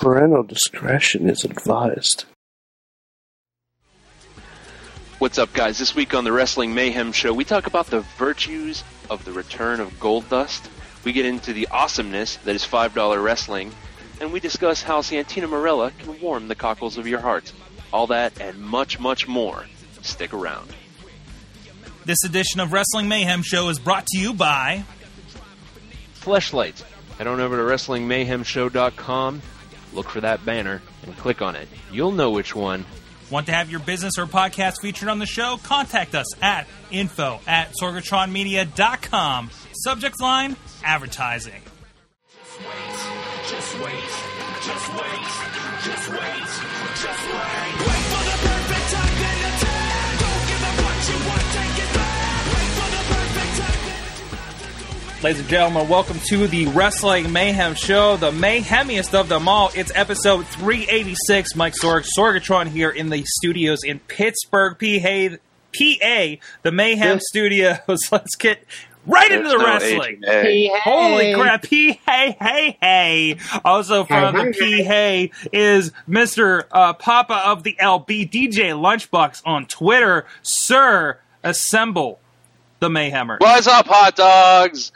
Parental discretion is advised. What's up, guys? This week on the Wrestling Mayhem Show, we talk about the virtues of the return of Goldust. We get into the awesomeness that is $5 wrestling, and we discuss how Santino Marella can warm the cockles of your heart. All that and much, much more. Stick around. This edition of Wrestling Mayhem Show is brought to you by Fleshlight. Head on over to WrestlingMayhemShow.com, look for that banner, and click on it. You'll know which one. Want to have your business or podcast featured on the show? Contact us at info at sorgatronmedia.com. Subject line, advertising. Just wait, just Ladies and gentlemen, welcome to the Wrestling Mayhem Show, the mayhemiest of them all. It's episode 386. Mike Sorg, Sorgatron here in the studios in Pittsburgh, PA, PA the Mayhem Studios. Let's get right into the no wrestling. H in Holy crap! P hey hey hey! Also from the P hey is Mister uh, Papa of the LB DJ Lunchbox on Twitter. Sir, assemble the Mayhemmer. What's up, hot dogs?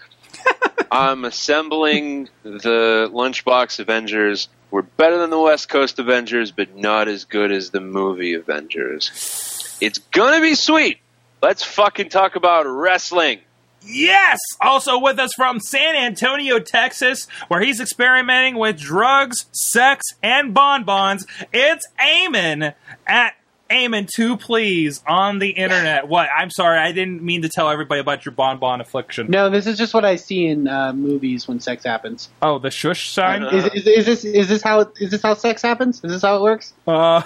I'm assembling the Lunchbox Avengers. We're better than the West Coast Avengers, but not as good as the movie Avengers. It's gonna be sweet. Let's fucking talk about wrestling. Yes! Also with us from San Antonio, Texas, where he's experimenting with drugs, sex, and bonbons. It's Eamon at Eamon2 Please on the internet. What? I'm sorry, I didn't mean to tell everybody about your bonbon affliction. No, this is just what I see in uh, movies when sex happens. Oh, the shush sign? Is, is, is this is this how is this how sex happens? Is this how it works? Uh,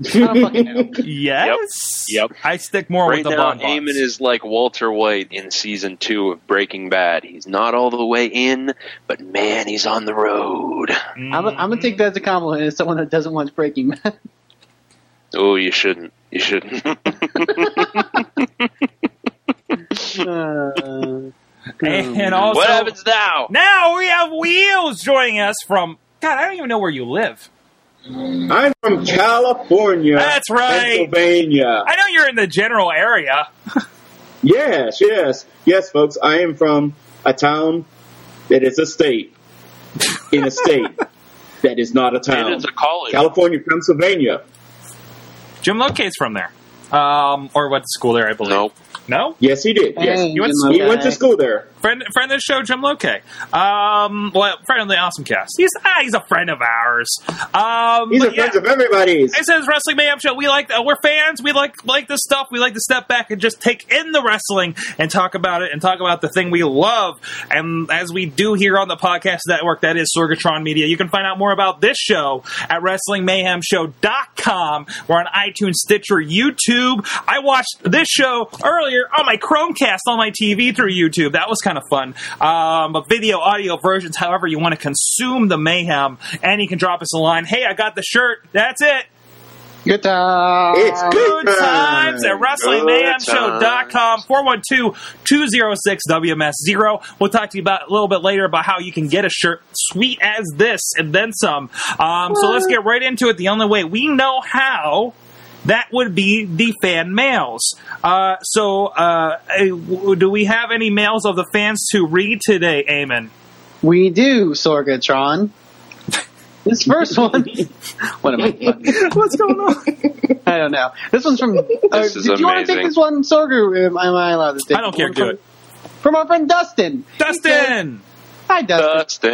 I don't fucking know. yes. Yep. I stick more right with the now, bonbons. Eamon is like Walter White in season two of Breaking Bad. He's not all the way in, but man, he's on the road. Mm. I'm, I'm gonna take that as a compliment as someone that doesn't watch Breaking Bad. Oh, you shouldn't. You shouldn't. Uh, and also, what happens now? now we have Wheels joining us from. God, I don't even know where you live. I'm from California. That's right. Pennsylvania. I know you're in the general area. Yes, yes, yes, folks. I am from a town that is a state in a state that is not a town. it's a college. California, Pennsylvania. Jim Locate's from there. Um, or went to school there, I believe. Nope. No? Yes, he did. Yes, Hey, You went Jim he went to Lokai. school there. Friend, friend of the show, Jim Locate. Um, well, friend of the Awesome Cast. He's ah, he's a friend of ours. Um, He's a yeah. friend of everybody's. It says Wrestling Mayhem Show. We like, uh, we're fans. We like like this stuff. We like to step back and just take in the wrestling and talk about it and talk about the thing we love. And as we do here on the podcast network, that is Sorgatron Media. You can find out more about this show at WrestlingMayhemShow.com. We're on iTunes, Stitcher, YouTube. I watched this show earlier on my Chromecast on my TV through YouTube. That was kind of fun. Um, but video, audio versions, however you want to consume the mayhem. And you can drop us a line. Hey, I got the shirt. That's it. Good time. It's Good good times at time. WrestlingMayhemShow.com, 412-206-WMS0. We'll talk to you about a little bit later about how you can get a shirt sweet as this and then some. Um, so let's get right into it. The only way we know how that would be the fan mails. Uh, so, uh, eh, do we have any mails of the fans to read today, Eamon? We do, Sorgatron. This first one. what am I? What's going on? I don't know. This one's from. uh, This is did you want to take this one, Sorger? Am, am I allowed to take I don't care. one Do from, it. From our friend Dustin. He said- Dustin! Hi, Dustin.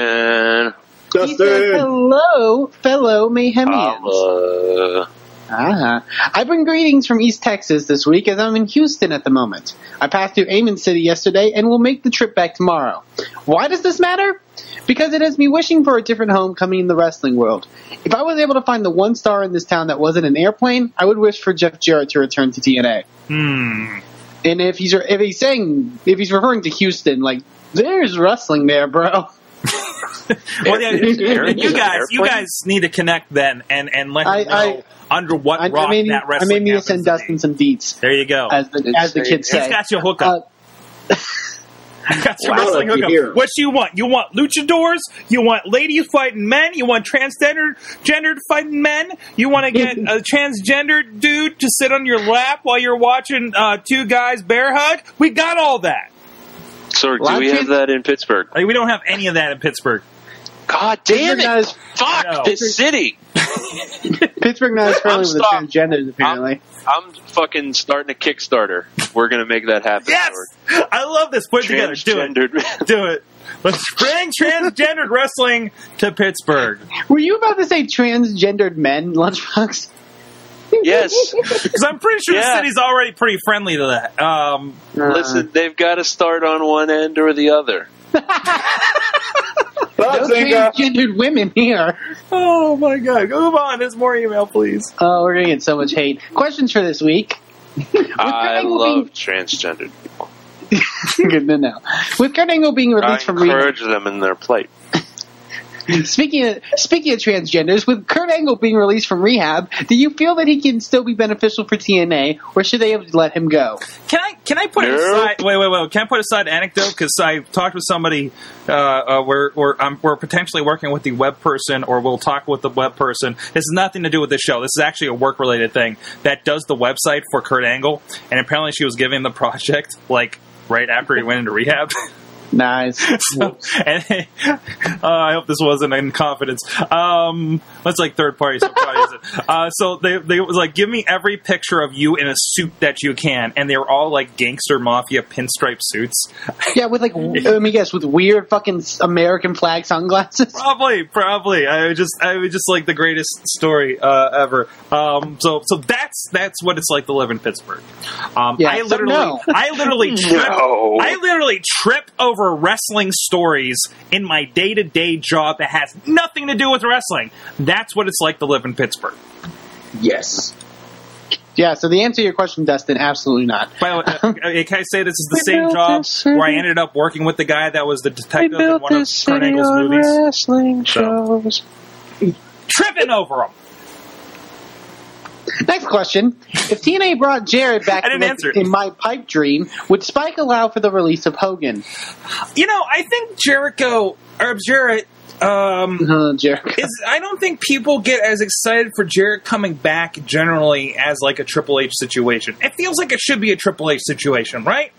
Dustin. He said, Dustin. hello, fellow Mayhemians. Holla. Uh-huh. I bring greetings from East Texas this week as I'm in Houston at the moment. I passed through Amon City yesterday and will make the trip back tomorrow. Why does this matter? Because it has me wishing for a different homecoming in the wrestling world. If I was able to find the one star in this town that wasn't an airplane, I would wish for Jeff Jarrett to return to TNA. Hmm. And if he's if he's saying if he's referring to Houston, like there's wrestling there, bro. Well, yeah, you guys, you guys need to connect then and and let I- him know I- under what I, rock I may need, that I wrestling may need to send. Dustin some deets, There you go. as the as the kids He's say. got you hook up. Uh, Got your Wow, wrestling hookup. hear 'em. What you want? You want luchadors? You want ladies fighting men? You want transgender gendered fighting men? You want to get a transgender dude to sit on your lap while you're watching uh, two guys bear hug? We got all that. Sorg, do we have that in Pittsburgh? Like, we don't have any of that in Pittsburgh. God damn Pittsburgh it! as, Fuck No. this city. Pittsburgh not as friendly with the stop. transgenders, apparently. I'm fucking starting a Kickstarter. We're gonna make that happen. Yes, Sorg. I love this. Put it together. Do it. Transgendered. Do it. Let's bring transgendered wrestling to Pittsburgh. Were you about to say transgendered men, Lunchbox? Yes. Because I'm pretty sure the city's already pretty friendly to that. Um, Listen, they've got to start on one end or the other. No Bazinga. transgendered women here. oh my god. Move on. There's more email, please. Oh, we're gonna get so much hate. Questions for this week. I Angle love transgendered people. Good to know. With Kurt Angle being I released from rehab, encourage them in their plight. speaking of speaking of transgenders, with Kurt Angle being released from rehab, do you feel that he can still be beneficial for TNA, or should they have let him go? Can I can I put No. aside? Wait, wait, wait. Can I put aside anecdote? Because I talked with somebody. Uh, uh, we're we're, um, we're potentially working with the web person, or we'll talk with the web person. This has nothing to do with this show. This is actually a work related thing that does the website for Kurt Angle, and apparently she was giving the project like right after he went into rehab. Nice. So, and, uh, I hope this wasn't in confidence. Um, that's like third party. So, uh, so they they was like, give me every picture of you in a suit that you can, and they were all like gangster mafia pinstripe suits. yeah, with like, let me guess, with weird fucking American flag sunglasses. Probably, probably. I would just, I would just like the greatest story uh, ever. Um, so, so that's that's what it's like to live in Pittsburgh. Um, Yeah, I so literally, no. I literally trip, No. I literally trip over wrestling stories in my day to day job that has nothing to do with wrestling. That's what it's like to live in Pittsburgh. Yes. Yeah. So the answer to your question, Dustin, absolutely not. By the way, uh, can I say this is the We same job where I ended up working with the guy that was the detective in built one of this Kurt city Angle's on movies? wrestling So. shows. Tripping over him. Next question: If TNA brought Jared back I didn't in, answer. in my pipe dream, would Spike allow for the release of Hogan? You know, I think Jericho or Jarrett. Um, Uh, Jared. is I don't think people get as excited for Jarrett coming back generally as like a Triple H situation. It feels like it should be a Triple H situation, right?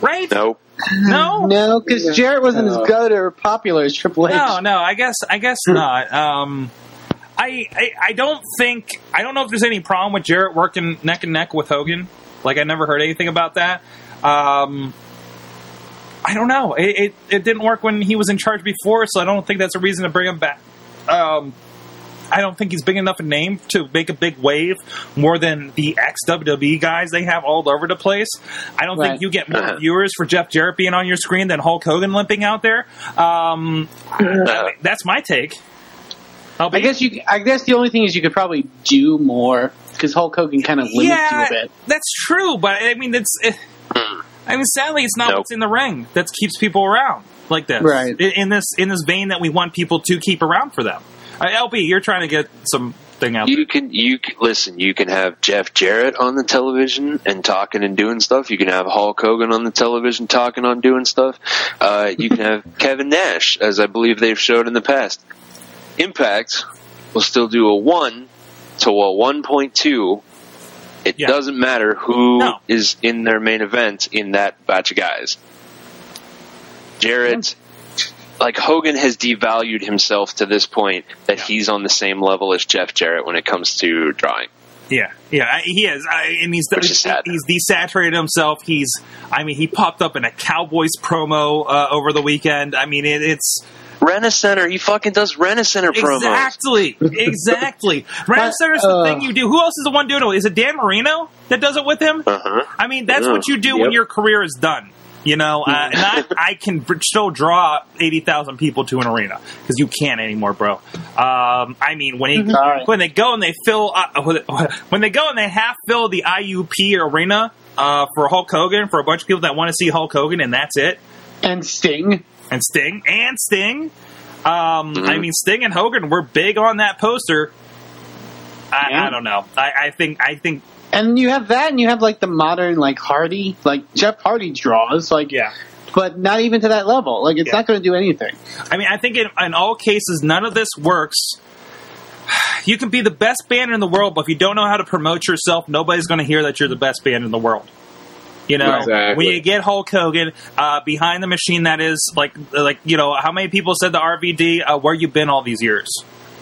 Right? Nope. No? No, because Jarrett wasn't No. as good or popular as Triple H. No, no, I guess I guess not. Um, I, I I don't think I don't know if there's any problem with Jarrett working neck and neck with Hogan. Like I never heard anything about that. Um, I don't know. It, it it didn't work when he was in charge before, so I don't think that's a reason to bring him back. Um, I don't think he's big enough a name to make a big wave more than the ex WWE guys they have all over the place. I don't Right. think you get more viewers for Jeff Jarrett being on your screen than Hulk Hogan limping out there. Um, that's my take. I'll be- I guess you. I guess the only thing is you could probably do more because Hulk Hogan kind of limits yeah, you a bit. that's true, but I mean, it's. It, I mean, sadly, it's not Nope. what's in the ring that keeps people around like this. Right. In, in this in this vein that we want people to keep around for them. Uh, LB, you're trying to get some thing out You can you can, listen. You can have Jeff Jarrett on the television and talking and doing stuff. You can have Hulk Hogan on the television talking on doing stuff. Uh, you can have Kevin Nash, as I believe they've showed in the past. Impact will still do a one to a one point two. It Yeah. doesn't matter who No. is in their main event in that batch of guys. Jarrett, like Hogan has devalued himself to this point that he's on the same level as Jeff Jarrett when it comes to drawing. Yeah, yeah, I- he is. I, he's Which is sad. he's desaturated himself. He's, I mean, he popped up in a Cowboys promo uh, over the weekend. I mean, it, it's Rena Center, he fucking does Rena Center promos. exactly, exactly. Ryan But, Center's the uh, thing you do. Who else is the one doing it? Is it Dan Marino that does it with him? Uh-huh. I mean, that's Yeah. what you do when your career is done. You know, uh, and I, I can still draw eighty thousand people to an arena because you can't anymore, bro. Um, I mean, when he, Sorry. when they go and they fill uh, when they go and they half fill the IUP arena uh, for Hulk Hogan for a bunch of people that want to see Hulk Hogan, and that's it, And Sting. And Sting and Sting. Um, Mhm. I mean, Sting and Hogan were big on that poster. I, Yeah. I don't know. I, I think I think And you have that, and you have like the modern like Hardy, like Jeff Hardy draws. Like yeah. but not even to that level. Like it's Yeah. not going to do anything. I mean, I think in, in all cases, none of this works. You can be the best band in the world, but if you don't know how to promote yourself, nobody's going to hear that you're the best band in the world. You know, Exactly. when you get Hulk Hogan uh, behind the machine, that is like, like you know, how many people said the RVD, uh, "Where you been all these years?"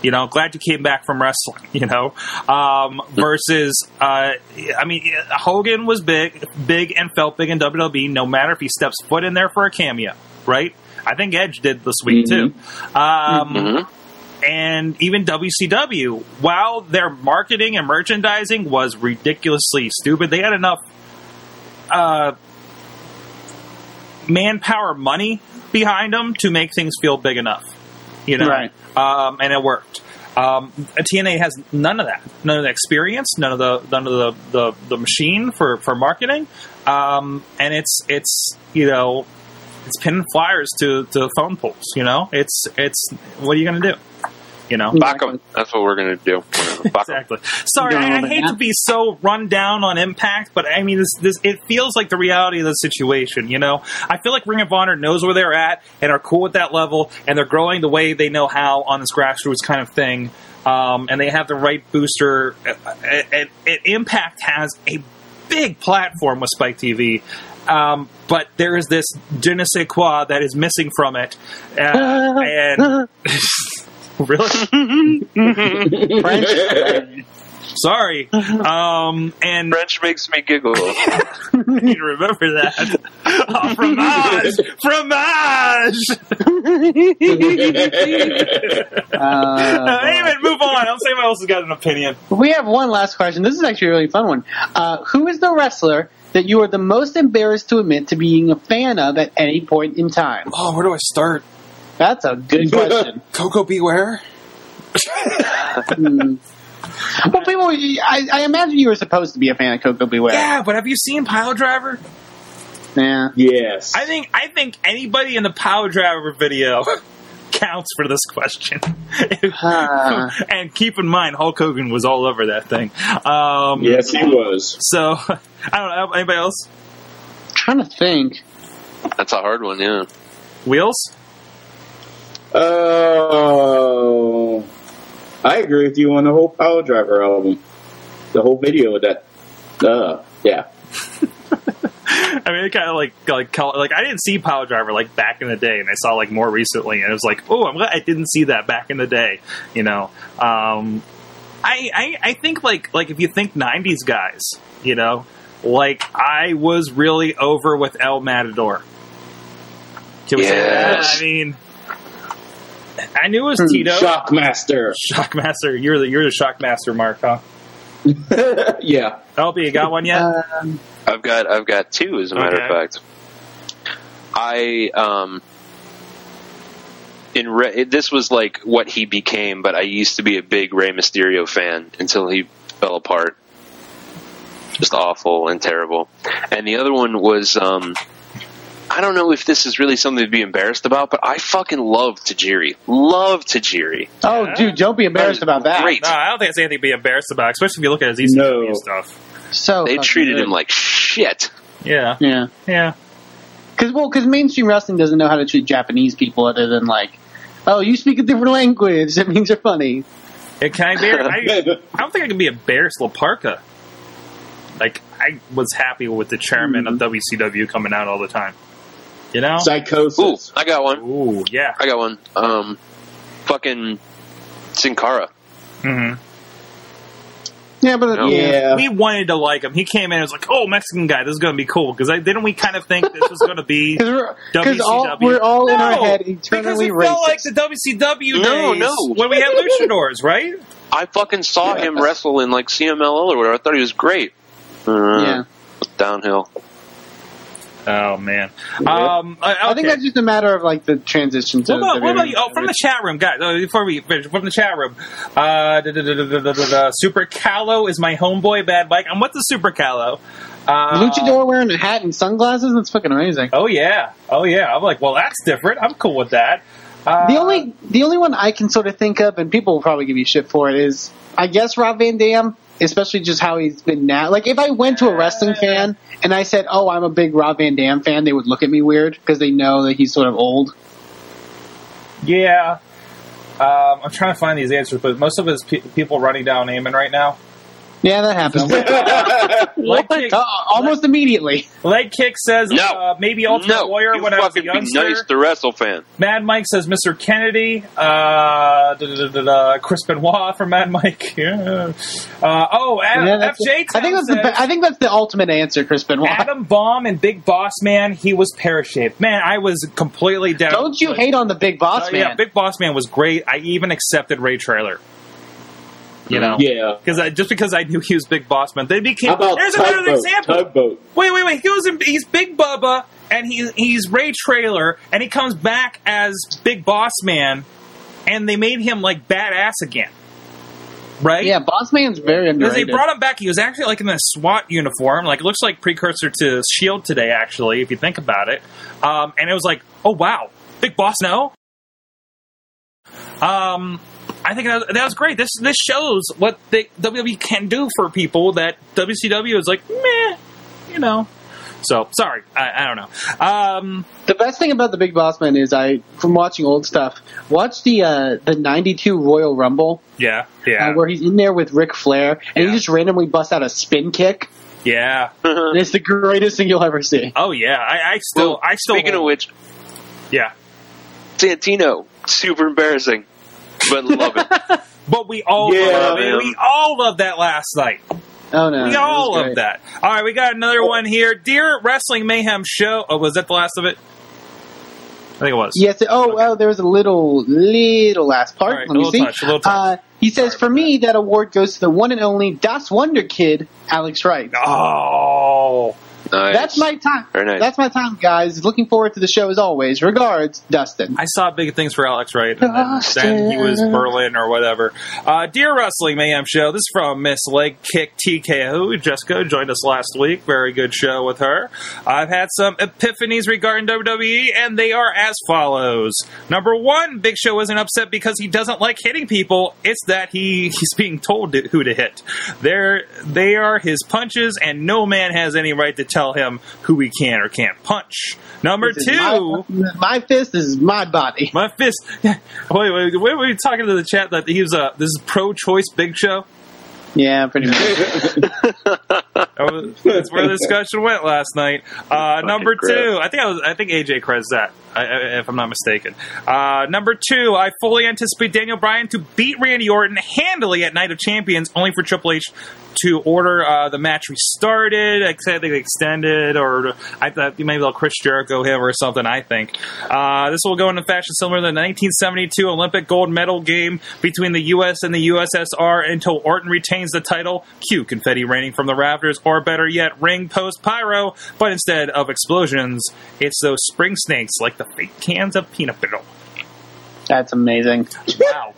You know, glad you came back from wrestling. You know, um, versus, uh, I mean, Hogan was big, big and felt big in WWE. No matter if he steps foot in there for a cameo, right? I think Edge did this week too. Um, Mhm. and even WCW, while their marketing and merchandising was ridiculously stupid, they had enough uh, manpower money behind them to make things feel big enough. You know, Right. um, and it worked. Um, TNA has none of that, none of the experience, none of the none of the the, the machine for for marketing, um, and it's it's you know it's pinning flyers to to phone poles. You know, it's it's what are you going to do? You know, Back 'em. That's what we're gonna do. We're gonna back 'em. exactly. Sorry, I, I hate to be so run down on Impact, but I mean, this, this it feels like the reality of the situation. You know, I feel like Ring of Honor knows where they're at and are cool with that level, and they're growing the way they know how on this grassroots kind of thing. Um, and they have the right booster. Uh, And, and Impact has a big platform with Spike TV. Um, but there is this je ne sais quoi that is missing from it. Uh, and really? French. Sorry. Um, and French makes me giggle. I need to remember that. Oh, fromage! Fromage! Uh, anyway, move on. I'll say anyone else has got an opinion. we have one last question. This is actually a really fun one. Uh, who is the wrestler that you are the most embarrassed to admit to being a fan of at any point in time? Oh, where do I start? That's a good question. Koko B. Ware? Well, people, I, I imagine you were supposed to be a fan of Koko B. Ware. Yeah, but have you seen Pile Driver? Yeah. yes. I think I think anybody in the Pile Driver video counts for this question. Uh. and keep in mind, Hulk Hogan was all over that thing. Um, yes, he was. So I don't know. Anybody else? trying to think. That's a hard one, yeah. Wheels? Oh, I agree with you on the whole Power Driver album, the whole video of that. Uh, yeah. I mean, it kind of like like col- like I didn't see Power Driver like back in the day, and I saw like more recently, and it was like, oh, I'm glad I didn't see that back in the day. You know, um, I, I I think like like if you think '90s guys, you know, like I was really over with El Matador. Can we say that? Yes. I mean, I knew it was Hmm, Tito. Shockmaster. Shockmaster, you're the you're the Shockmaster, Mark, huh? yeah. LB, you got one yet? Um, I've got I've got two, as a matter of fact. I um in Re- this was like what he became, but I used to be a big Rey Mysterio fan until he fell apart. Just awful and terrible. And the other one was um I don't know if this is really something to be embarrassed about, but I fucking love Tajiri. Love Tajiri. oh, Yeah. dude, don't be embarrassed about that. Great. no, I don't think it's anything to be embarrassed about, especially if you look at his ECW No. stuff. So They treated good. him like shit. Yeah, yeah. yeah. Because well, because mainstream wrestling doesn't know how to treat Japanese people other than like, oh, you speak a different language. That means you're funny. And can I bear? I, I don't think I can be embarrassed. La Parka. Like I was happy with the chairman of mm-hmm. WCW coming out all the time. You know? Psicosis. Ooh, I got one. Ooh, yeah. I got one. Um, fucking Sin Cara. hmm Yeah, but No. yeah. Yeah. We wanted to like him. He came in and was like, "Oh, Mexican guy, this is going to be cool." Because didn't we kind of think this was going to be Because we're, 'cause all, WCW. we're all in our No, head because eternally we felt like the WCW No, days no. no. when we had luchadors, right? I fucking saw him wrestle in like CMLL or whatever. I thought he was great. Uh, yeah. Downhill. Oh man, um, okay. I think that's just a matter of like the transition to. What about, what about you? Oh, from the chat room, guys. Uh, before we from the chat room, uh, da, da, da, Super Calo is my homeboy. Bad Mike, I'm a Super Calo. Uh, Luchador wearing a hat and sunglasses. That's fucking amazing. Oh yeah, oh yeah. I'm like, well, that's different. I'm cool with that. Uh, the only the only one I can sort of think of, and people will probably give you shit for it, is I guess Rob Van Dam especially just how he's been now. Like if I went to a wrestling fan and I said, "Oh, I'm a big Rob Van Dam fan," they would look at me weird because they know that he's sort of old. Yeah. Um, I'm trying to find these answers, but most of it is pe- people running down Eamon right now. Yeah, that happens. Leg kick, Uh, almost immediately. leg kick says No. uh, maybe Ultimate no, Warrior you when I was a fucking be nice to Wrestle fan. Mad Mike says Mr. Kennedy. Uh, da, da, da, da, da, Chris Benoit from Mad Mike. Yeah. Uh, oh, Adam, Yeah, FJ I think that's the says, be- I think that's the ultimate answer, Chris Benoit. Adam Baum and Big Boss Man. He was pear shaped. Man, I was completely down. Don't you hate on the big boss Uh, man? Yeah, Big Boss Man was great. I even accepted Ray Traylor. You know, Yeah. because I, just because I knew he was Big Boss Man, they became. There's another tugboat? example. Tugboat. Wait, wait, wait. He was in, he's Big Bubba and he's he's Ray Traylor and he comes back as Big Boss Man and they made him like badass again. Right? yeah, boss man's very Because they brought him back, he was actually like in a SWAT uniform. Like it looks like precursor to Shield today, actually, if you think about it. Um, and it was like, oh wow, Big Boss, no. Um, I think that was, that was great. This this shows what they, WWE can do for people that WCW is like, meh, you know. So sorry, I, I don't know. Um, The best thing about the Big Boss Man is I, from watching old stuff, watch the uh, the '92 Royal Rumble yeah, yeah, uh, where he's in there with Ric Flair and Yeah. he just randomly busts out a spin kick. yeah. And it's the greatest thing you'll ever see. Oh yeah, I, I still, Well, I still. Speaking of which, yeah. Santino, super embarrassing, but love it. But we all Yeah, love it. we all love that last night. Oh no, We all love great. that. All right, we got another one here. Dear Wrestling Mayhem Show. Oh, was that the last of it? I think it was. Yes. Oh, well, there was a little, little last part. All right, Let me little see. touch, a little touch. Uh, he says, "For me, that award goes to the one and only Das Wunderkind, Alex Wright." Oh, Nice. That's my time. Very nice. That's my time, guys. Looking forward to the show as always. Regards, Dustin. I saw big things for Alex Wright, and then, then he was Berlin or whatever. Uh, Dear Wrestling Mayhem Show, this is from Miss Leg Kick TKO. Jessica joined us last week. Very good show with her. I've had some epiphanies regarding WWE, and they are as follows. Number one, Big Show isn't upset because he doesn't like hitting people. It's that he he's being told to- who to hit. They're, they are his punches, and no man has any right to tell him who he can or can't punch. Number This two. my, my fist is my body. My fist. Wait, wait, wait. Were you talking to the chat that he was a this is pro-choice Big Show? Yeah, pretty much. Was- That's where the discussion went last night. Uh, number gross. two, I think I was. I think AJ Krez that, I- I- if I'm not mistaken. Uh, number two, I fully anticipate Daniel Bryan to beat Randy Orton handily at Night of Champions, only for Triple H to order uh, the match restarted, except they extended, or I thought maybe they'll Chris Jericho him or something. I think uh, this will go into fashion similar to the 1972 Olympic gold medal game between the U.S. and the USSR until Orton retains the title. Cue confetti raining from the rafters, or better yet, ring post pyro. But instead of explosions, it's those spring snakes like the fake cans of peanut butter. That's amazing. Wow.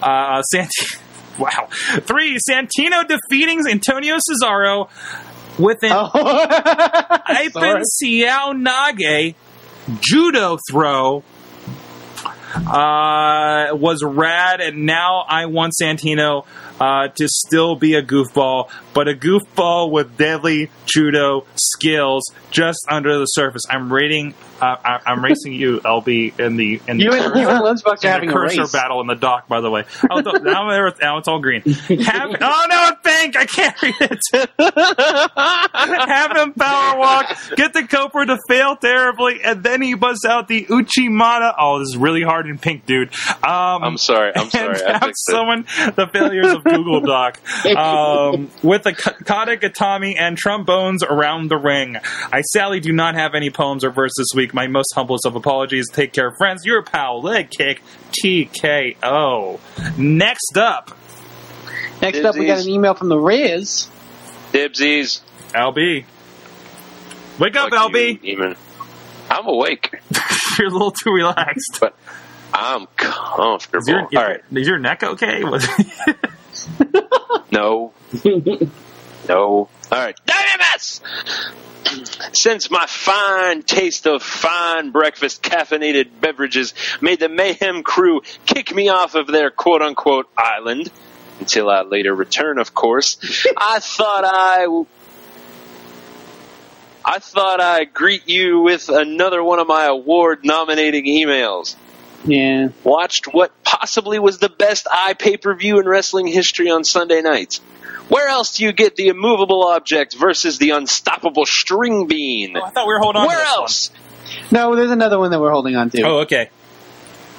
Uh, Sant- wow. Three, Santino defeating Antonio Cesaro with an sorry. Seoi Nage judo throw uh, was rad, and now I want Santino uh, to still be a goofball, but a goofball with deadly judo skills just under the surface. I'm rating. Uh, I, I'm racing you, LB, in the in the You and, you and Lunchbox are in the having a cursor race. battle in the dock, by the way. Oh, th- now, there- now it's all green. Have, oh no, thank I can't read it. Have him power walk, get the Cobra to fail terribly, and then he busts out the Uchimata. Oh, this is really hard in pink, dude. Um, I'm sorry. I'm and sorry. I have fixed it. someone the failures of Google Doc um, with a Kata Gatami and trombones around the ring. I sadly do not have any poems or verse this week. My most humblest of apologies. Take care, friends. Your pal, Leg Kick TKO. Next up, Next up, we got an email from the Riz. Dibsies. LB. Wake up, Fuck LB. you, Eamon. I'm awake, You're a little too relaxed. but I'm comfortable. Is your, All right. is your neck okay? No. no. All right. WMS! Since my fine taste of fine breakfast caffeinated beverages made the Mayhem crew kick me off of their quote unquote island, until I later return, of course. I thought I. I thought I'd greet you with another one of my award nominating emails. Yeah. Watched what possibly was the best eye pay per view in wrestling history on Sunday nights. Where else do you get the immovable object versus the unstoppable string bean? Oh, I thought we were holding on. Where to this else? No, there's another one that we're holding on to. Oh, okay.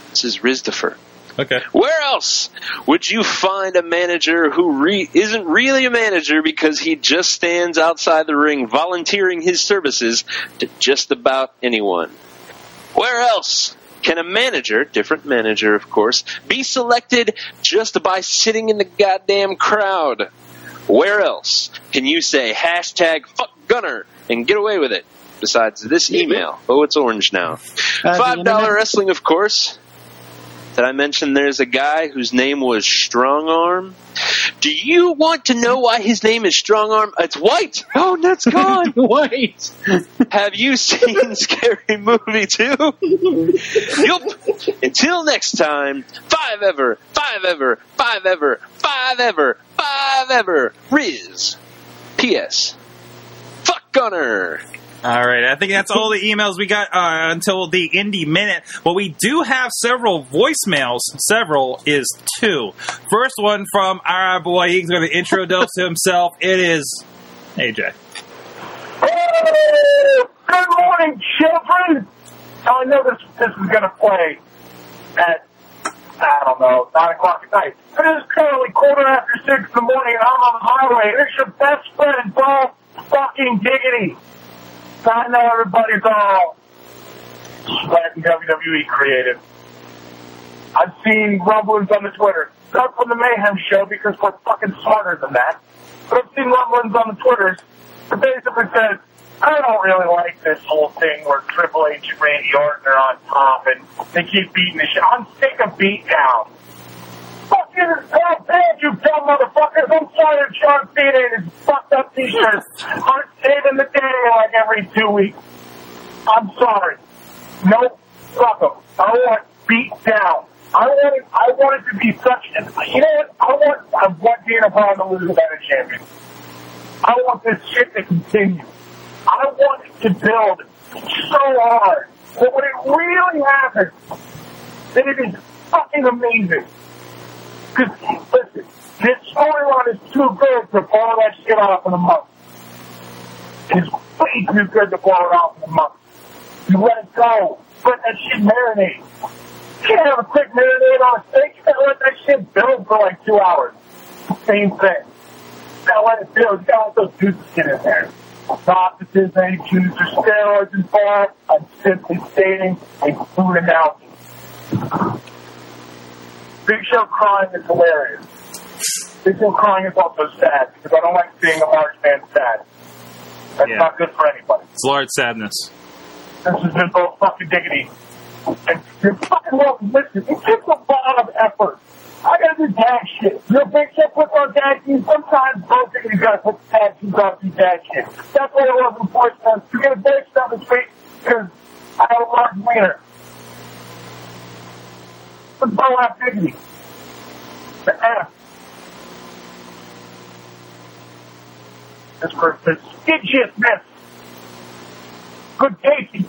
This is Rizdifer. Okay. Where else would you find a manager who re- isn't really a manager because he just stands outside the ring volunteering his services to just about anyone? Where else can a manager, different manager of course, be selected just by sitting in the goddamn crowd? Where else can you say hashtag fuck Gunner and get away with it? Besides this email. Oh, it's orange now. Uh, Five dollar wrestling, of course. Did I mention there's a guy whose name was Strong Arm? Do you want to know why his name is Strong Arm? It's white. Oh, that's gone. Wait. Have you seen Scary Movie too? Yup. Until next time, five ever, five ever, five ever, five ever, five ever. Riz. P.S. Fuck Gunner. All right, I think that's all the emails we got uh, until the indie minute. But we do have several voicemails. Several is two. First one from our boy. He's going to introduce to himself. It is AJ. Oh, good morning, children. I know this this is going to play at I don't know nine o'clock at night, it is currently quarter after six in the morning, and I'm on the highway. It's your best friend, Bob fucking Diggity. I know everybody's all sweating WWE creative. I've seen rumblings on the Twitter, not from the Mayhem show because we're fucking smarter than that. But I've seen rumblings on the Twitters that basically says, I don't really like this whole thing where Triple H and Randy Orton are on top and they keep beating the shit. I'm sick of beatdown. Oh, Bad, you dumb motherfuckers. I'm sorry that John Cena and his fucked up t-shirts aren't saving the day like every two weeks. I'm sorry. Nope. Fuck 'em. I want beat down. I want I want it to be such an, you know what? I want, I want Daniel Bryan to lose without a champion. I want this shit to continue. I want to build so hard that when it really happens, that it is fucking amazing. Because, listen, this storyline is too good to blow that shit off in a month. It's way too good to blow it off in a month. You let it go. Let that shit marinate. You can't have a quick marinade on a steak. You gotta let that shit build for like two hours. Same thing. You gotta let it build. You gotta let those juices get in there. There's any juice or steroids involved. I'm simply stating a food analogy. Big Show crying is hilarious. Big Show crying is also sad because I don't like seeing a large man sad. That's Yeah. not good for anybody. It's large sadness. This is just all fucking diggity. And you're fucking welcome. Listen, it takes a lot of effort. I gotta do tag shit. You're a big shit puts on tag teams. Sometimes both of you gotta put the tag teams on some tag shit. That's what it was in Force Sense. You get a big stuff this week because I have a large wiener. But Bo have dignity. The F. This person skidgiousness. Good tasting.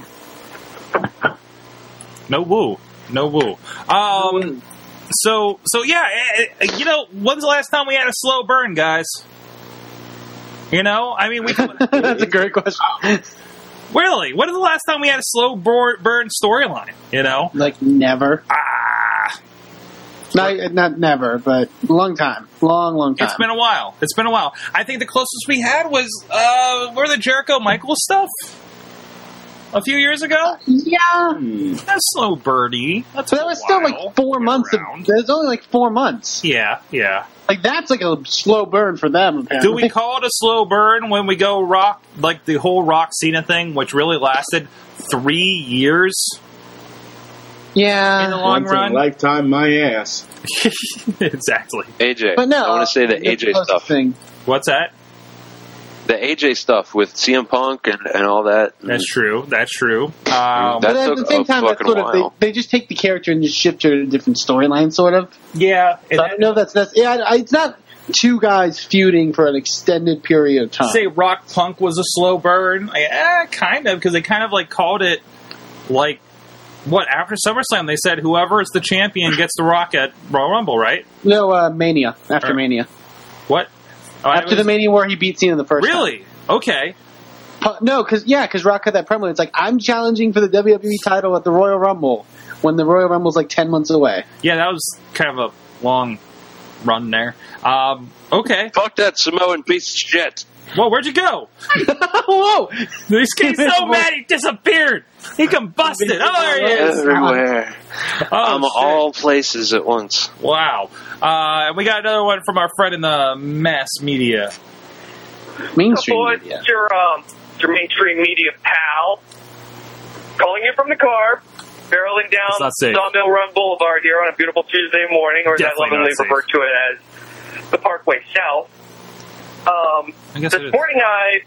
No woo. No woo. Um. So so yeah. eh, eh, You know, when's the last time we had a slow burn, guys? You know, I mean, we That's a great question. really. When is the last time we had a slow burn storyline? You know, like never. ah, Not, not never, but long time. Long, long time. it's been a while. It's been a while. I think the closest we had was uh, where the Jericho Michael stuff a few years ago. yeah. That's slow birdie. That's But that was still like four months. Of, it was only like four months. Yeah, yeah. Like that's like a slow burn for them. Apparently. Do we call it a slow burn when we go rock like the whole rock Cena thing, which really lasted three years Yeah. in the long Once a run? lifetime, my ass. exactly. AJ. but no, I want to say the that's AJ stuff. Thing. What's that? the AJ stuff with CM Punk and, and all that. That's true. That's true. Um, That But at the same time, that's sort of they, they just take the character and just shift to a different storyline, sort of. yeah, So I don't know if that's that's yeah. I- It's not two guys feuding for an extended period of time. say Rock Punk was a slow burn. Yeah, kind of because they kind of like called it like what after SummerSlam they said whoever is the champion gets the Rock at Royal Rumble, right? no, uh, Mania after Or- Mania What? Oh, after was- the Mania where he beat Cena the first time. Really? Okay. No, because yeah, because Rock had that promo. It's like I'm challenging for the WWE title at the Royal Rumble when the Royal Rumble's like ten months away. Yeah, that was kind of a long run there. Um, okay. Fuck that Samoan piece of shit. Well, where'd you go? Whoa! This kid's so mad he disappeared. He combusted. Oh, there he is. Everywhere. Oh, I'm shit. all places at once. Wow. Uh, and we got another one from our friend in the mass media. Mainstream boys, media. it's your, um, your mainstream media pal. Calling you from the car, barreling down It's not safe. Sawmill Run Boulevard here on a beautiful Tuesday morning, or as I Definitely lovingly refer to it as the Parkway South. Um, I guess this morning I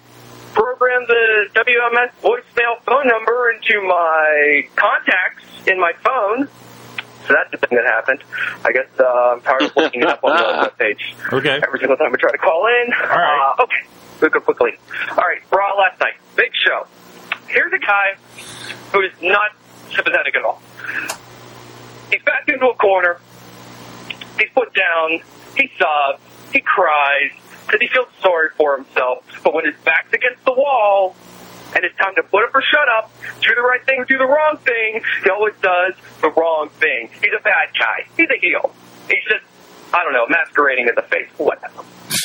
programmed the WMS voicemail phone number into my contacts in my phone. So that's the thing that happened. I guess uh, I'm tired of looking it up on the web page Okay. every single time I try to call in. All right. Uh, okay, we'll go quickly. All right, Raw last night, big show. Here's a guy who is not sympathetic at all. He's backed into a corner. He's put down. He sobs. He cries because he feels sorry for himself. But when his back's against the wall and it's time to put up or shut up, do the right thing, do the wrong thing, he always does the wrong thing. He's a bad guy. He's a heel. He's just, I don't know, masquerading as a face. Whatever.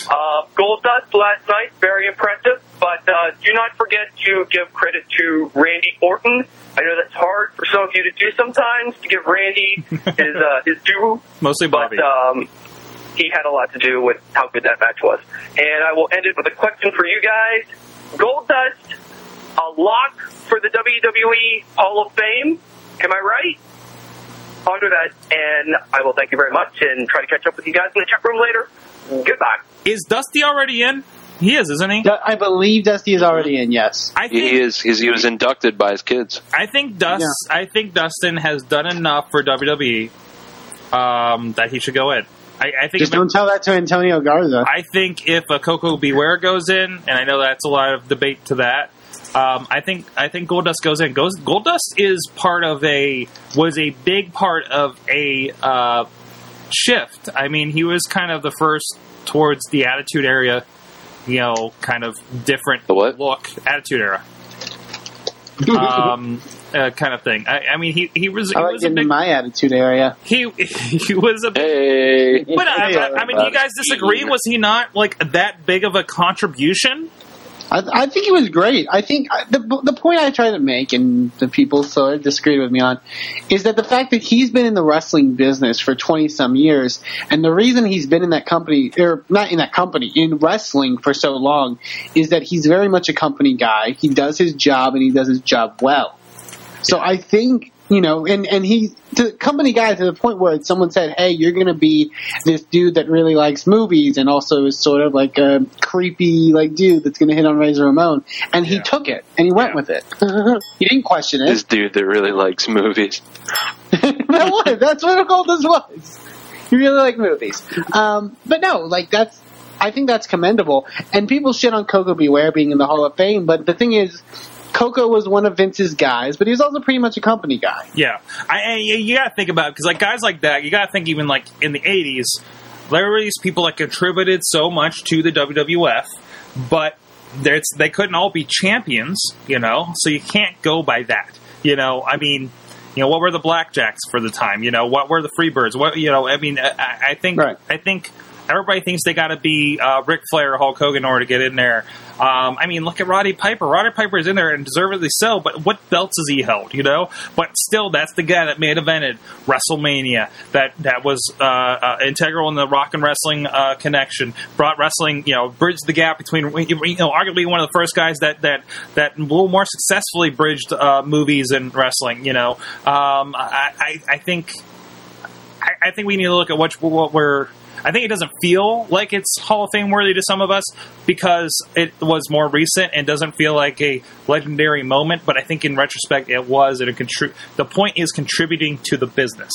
Uh, Goldust last night, very impressive. But uh, do not forget to give credit to Randy Orton. I know that's hard for some of you to do sometimes to give Randy his uh, his due, Mostly but Bobby. um, he had a lot to do with how good that match was. And I will end it with a question for you guys: Goldust, a lock for the WWE Hall of Fame? Am I right? Ponder that, and I will thank you very much, and try to catch up with you guys in the chat room later. Goodbye. is Dusty already in? He is, isn't he? I believe Dusty is already in. Yes. I think He is. He's, he was inducted by his kids. I think Dust. I think Dustin has done enough for WWE um, that he should go in. I, I think. Just don't tell that to Antonio Garza. I think if a Koko B. Ware goes in, and I know that's a lot of debate to that. Um, I think I think Goldust goes in. Goes Goldust is part of a was a big part of a uh, shift. I mean, he was kind of the first towards the attitude era, you know, kind of different The what? look, attitude era, um, uh, kind of thing. I, I mean, he he was he I like was a getting in big my attitude area. he he was a big Hey. but I, I, I mean, do you guys disagree? Was he not like that big of a contribution? I, I think he was great. I think I, the the point I try to make, and the people sort of disagree with me on, is that the fact that he's been in the wrestling business for twenty some years, and the reason he's been in that company, or not in that company, in wrestling for so long, is that he's very much a company guy. He does his job, and he does his job well. So I think you know, and and he the company guy to the point where someone said, "Hey, you're going to be this dude that really likes movies and also is sort of like a creepy like dude that's going to hit on Razor Ramon," and he Yeah. took it and he went Yeah. with it. he didn't question it. This dude that really likes movies. that was that's what Goldust was. He really liked movies, um, but no, like that's. I think that's commendable. And people shit on Koko B. Ware being in the Hall of Fame, but the thing is, Koko was one of Vince's guys, but he was also pretty much a company guy. Yeah, I, I you- got to think about because like guys like that, you got to think even like in the '80s, there were these people that contributed so much to the WWF, but there's they couldn't all be champions, you know. So you can't go by that, you know. I mean. You know what were the blackjacks for the time? You know what were the freebirds? What you know? I mean, I, I think Right. I think everybody thinks they got to be uh, Ric Flair or Hulk Hogan in order to get in there. Um, I mean, look at Roddy Piper. Roddy Piper is in there and deservedly so, but what belts has he held? You know, but still, that's the guy that main evented WrestleMania. That that was uh, uh, integral in the rock and wrestling uh, connection. Brought wrestling, you know, bridged the gap between you know, arguably one of the first guys that that that a little more successfully bridged uh, movies and wrestling. You know, um, I, I I think I, I think we need to look at what what we're. I think it doesn't feel like it's Hall of Fame worthy to some of us because it was more recent and doesn't feel like a legendary moment. But I think in retrospect, it was. And it contri- the point is contributing to the business.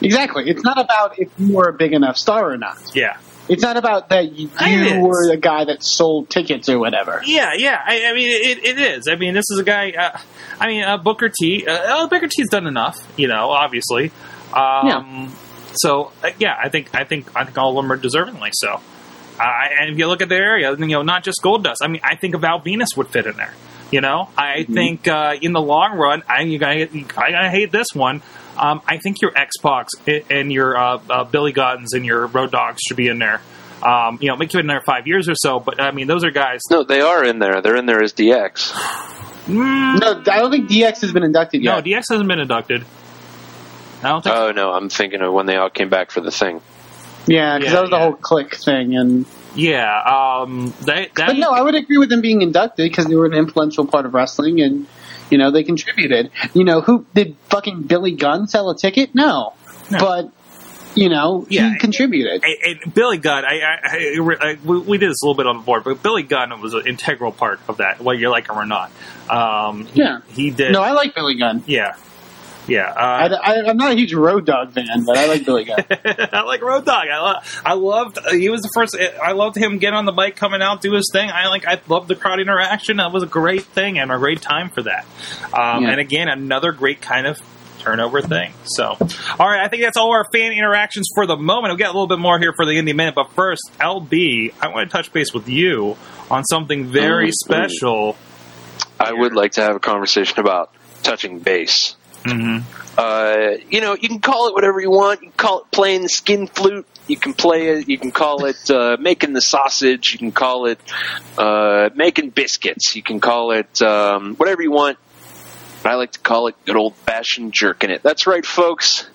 Exactly. It's not about if you were a big enough star or not. Yeah. It's not about that you, you were the guy that sold tickets or whatever. Yeah, yeah. I, I mean, it, it is. I mean, this is a guy. Uh, I mean, uh, Booker T. Uh, uh, Booker T's done enough, you know. Obviously. Um, So uh, yeah, I think I think I think all of them are deservingly so. Uh, and if you look at the area, you know, not just Goldust. I mean, I think Val Venis would fit in there. You know, I think uh, in the long run, I you gotta, I gotta hate this one. Um, I think your X-Pacs and your uh, uh, Billy Guttons and your Road Doggs should be in there. Um, you know, make you in there five years or so, but I mean, those are guys. No, they are in there. They're in there as DX. Mm, No, I don't think DX has been inducted yet. no. DX hasn't been inducted. I don't think. Oh no, I'm thinking of when they all came back for the thing. yeah, because Yeah, that was the whole Kliq thing. And yeah, um, they, that, but no, I would agree with them being inducted because they were an influential part of wrestling, and you know they contributed. You know, who did fucking Billy Gunn sell a ticket? No, No. but you know Yeah. he contributed. And, and Billy Gunn, I, I, I, I we, we did this a little bit on the board, but Billy Gunn was an integral part of that, whether you like him or not. Um, he, Yeah. he did. No, I like Billy Gunn. yeah, yeah. I, Uh, I, I'm not a huge Road Dogg fan, but I like Billy Gunn. I like Road Dogg. I, lo- I loved. Uh, he was the first. I loved him getting on the bike, coming out, do his thing. I like. I loved the crowd interaction. That was a great thing and a great time for that. Um, Yeah. And again, another great kind of turnover thing. So, all right, I think that's all our fan interactions for the moment. We'll get a little bit more here for the Indie Minute, but first, LB, I want to touch base with you on something very special. I would like to have a conversation about touching base. Mm-hmm. Uh, you know, you can call it whatever you want. You can call it playing the skin flute. You can play it. You can call it uh, making the sausage. You can call it uh, making biscuits. You can call it um, whatever you want. But I like to call it good old fashioned jerking it. That's right, folks.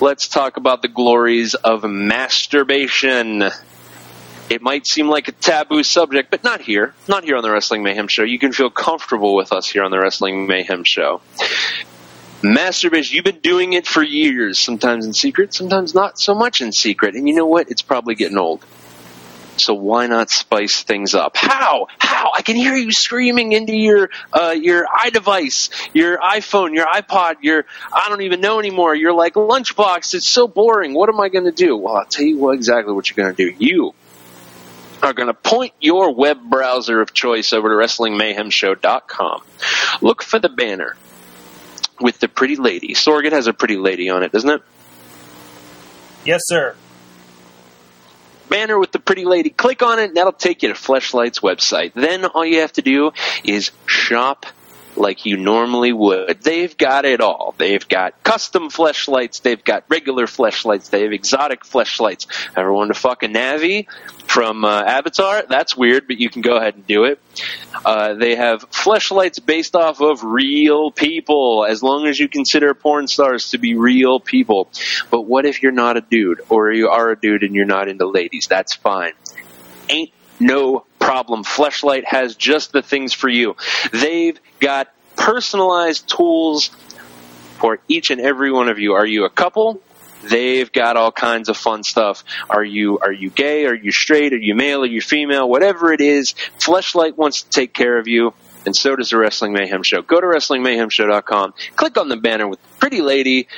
Let's talk about the glories of masturbation. It might seem like a taboo subject, but not here. Not here on the Wrestling Mayhem Show. You can feel comfortable with us here on the Wrestling Mayhem Show. Masturbation, you've been doing it for years, sometimes in secret, sometimes not so much in secret. And you know what? It's probably getting old. So why not spice things up? How? How? I can hear you screaming into your uh, your iDevice, your iPhone, your iPod, your I don't even know anymore. You're like lunchbox. It's so boring. What am I going to do? Well, I'll tell you what exactly what you're going to do. You are going to point your web browser of choice over to WrestlingMayhemShow.com. Look for the banner with the pretty lady. Sorgat has a pretty lady on it, doesn't it? Yes, sir. banner with the pretty lady. Click on it, and that'll take you to Fleshlight's website. Then all you have to do is shop like you normally would. They've got it all. They've got custom fleshlights. They've got regular fleshlights. They have exotic fleshlights. Ever want to fuck a Na'vi from uh, Avatar? That's weird, but you can go ahead and do it. Uh, they have fleshlights based off of real people, as long as you consider porn stars to be real people. But what if you're not a dude, or you are a dude and you're not into ladies? That's fine. Ain't no problem. Fleshlight has just the things for you. They've got personalized tools for each and every one of you. Are you a couple? They've got all kinds of fun stuff. Are you are you gay? Are you straight? Are you male? Are you female? Whatever it is, Fleshlight wants to take care of you, and so does the Wrestling Mayhem Show. Go to WrestlingMayhemShow.com, click on the banner with Pretty Lady,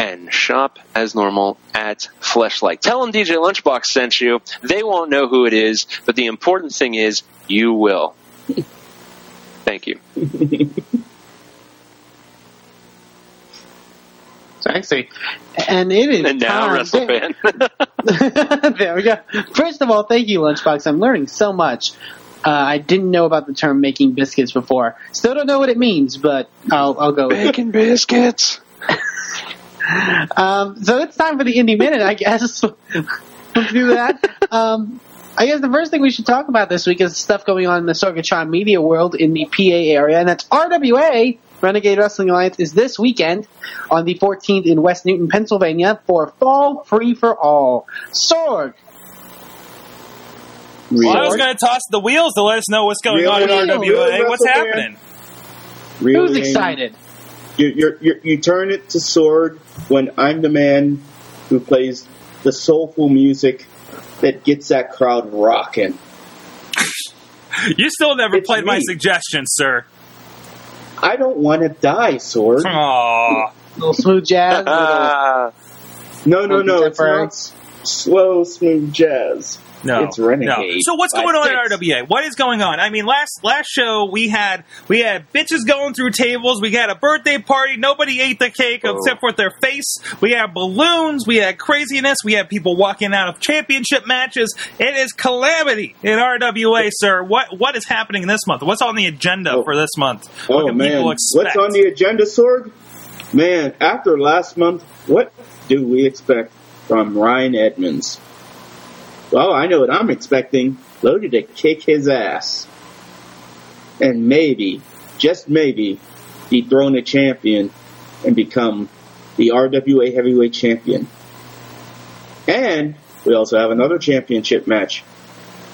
and shop as normal at Fleshlight. Tell them DJ Lunchbox sent you. They won't know who it is, but the important thing is you will. Thank you. Sexy. And it is And now there we go. First of all, thank you, Lunchbox. I'm learning so much. Uh, I didn't know about the term making biscuits before. Still don't know what it means, but I'll, I'll go Making biscuits. Um, so it's time for the indie minute, I guess. Let's do that. Um, I guess the first thing we should talk about this week is stuff going on in the Sorgatron media world in the PA area, and that's RWA. Renegade Wrestling Alliance is this weekend on the 14th in West Newton, Pennsylvania for Fall Free for All. Sorg. Well, I was going to toss the wheels to let us know what's going on in RWA. Really, What's happening? Really? Who's excited? You, you're, you're, you turn it to sword when I'm the man who plays the soulful music that gets that crowd rocking. You still never It's played my me. suggestion, sir. I don't want to die, Sword. Aww. little smooth jazz. little- Ah, No, no, no. It's not slow, smooth jazz. No, It's Renegade No. So what's going on at RWA? What is going on? I mean, last last show we had we had bitches going through tables. We had a birthday party. Nobody ate the cake Oh. except for their face. We had balloons. We had craziness. We had people walking out of championship matches. It is calamity in RWA, sir. What what is happening this month? What's on the agenda Oh. for this month? Oh, what Oh man, what's on the agenda, Sword? Man, after last month, what do we expect from Ryan Edmonds? Well, I know what I'm expecting. Loaded to kick his ass. And maybe, just maybe, be thrown a champion and become the RWA heavyweight champion. And we also have another championship match.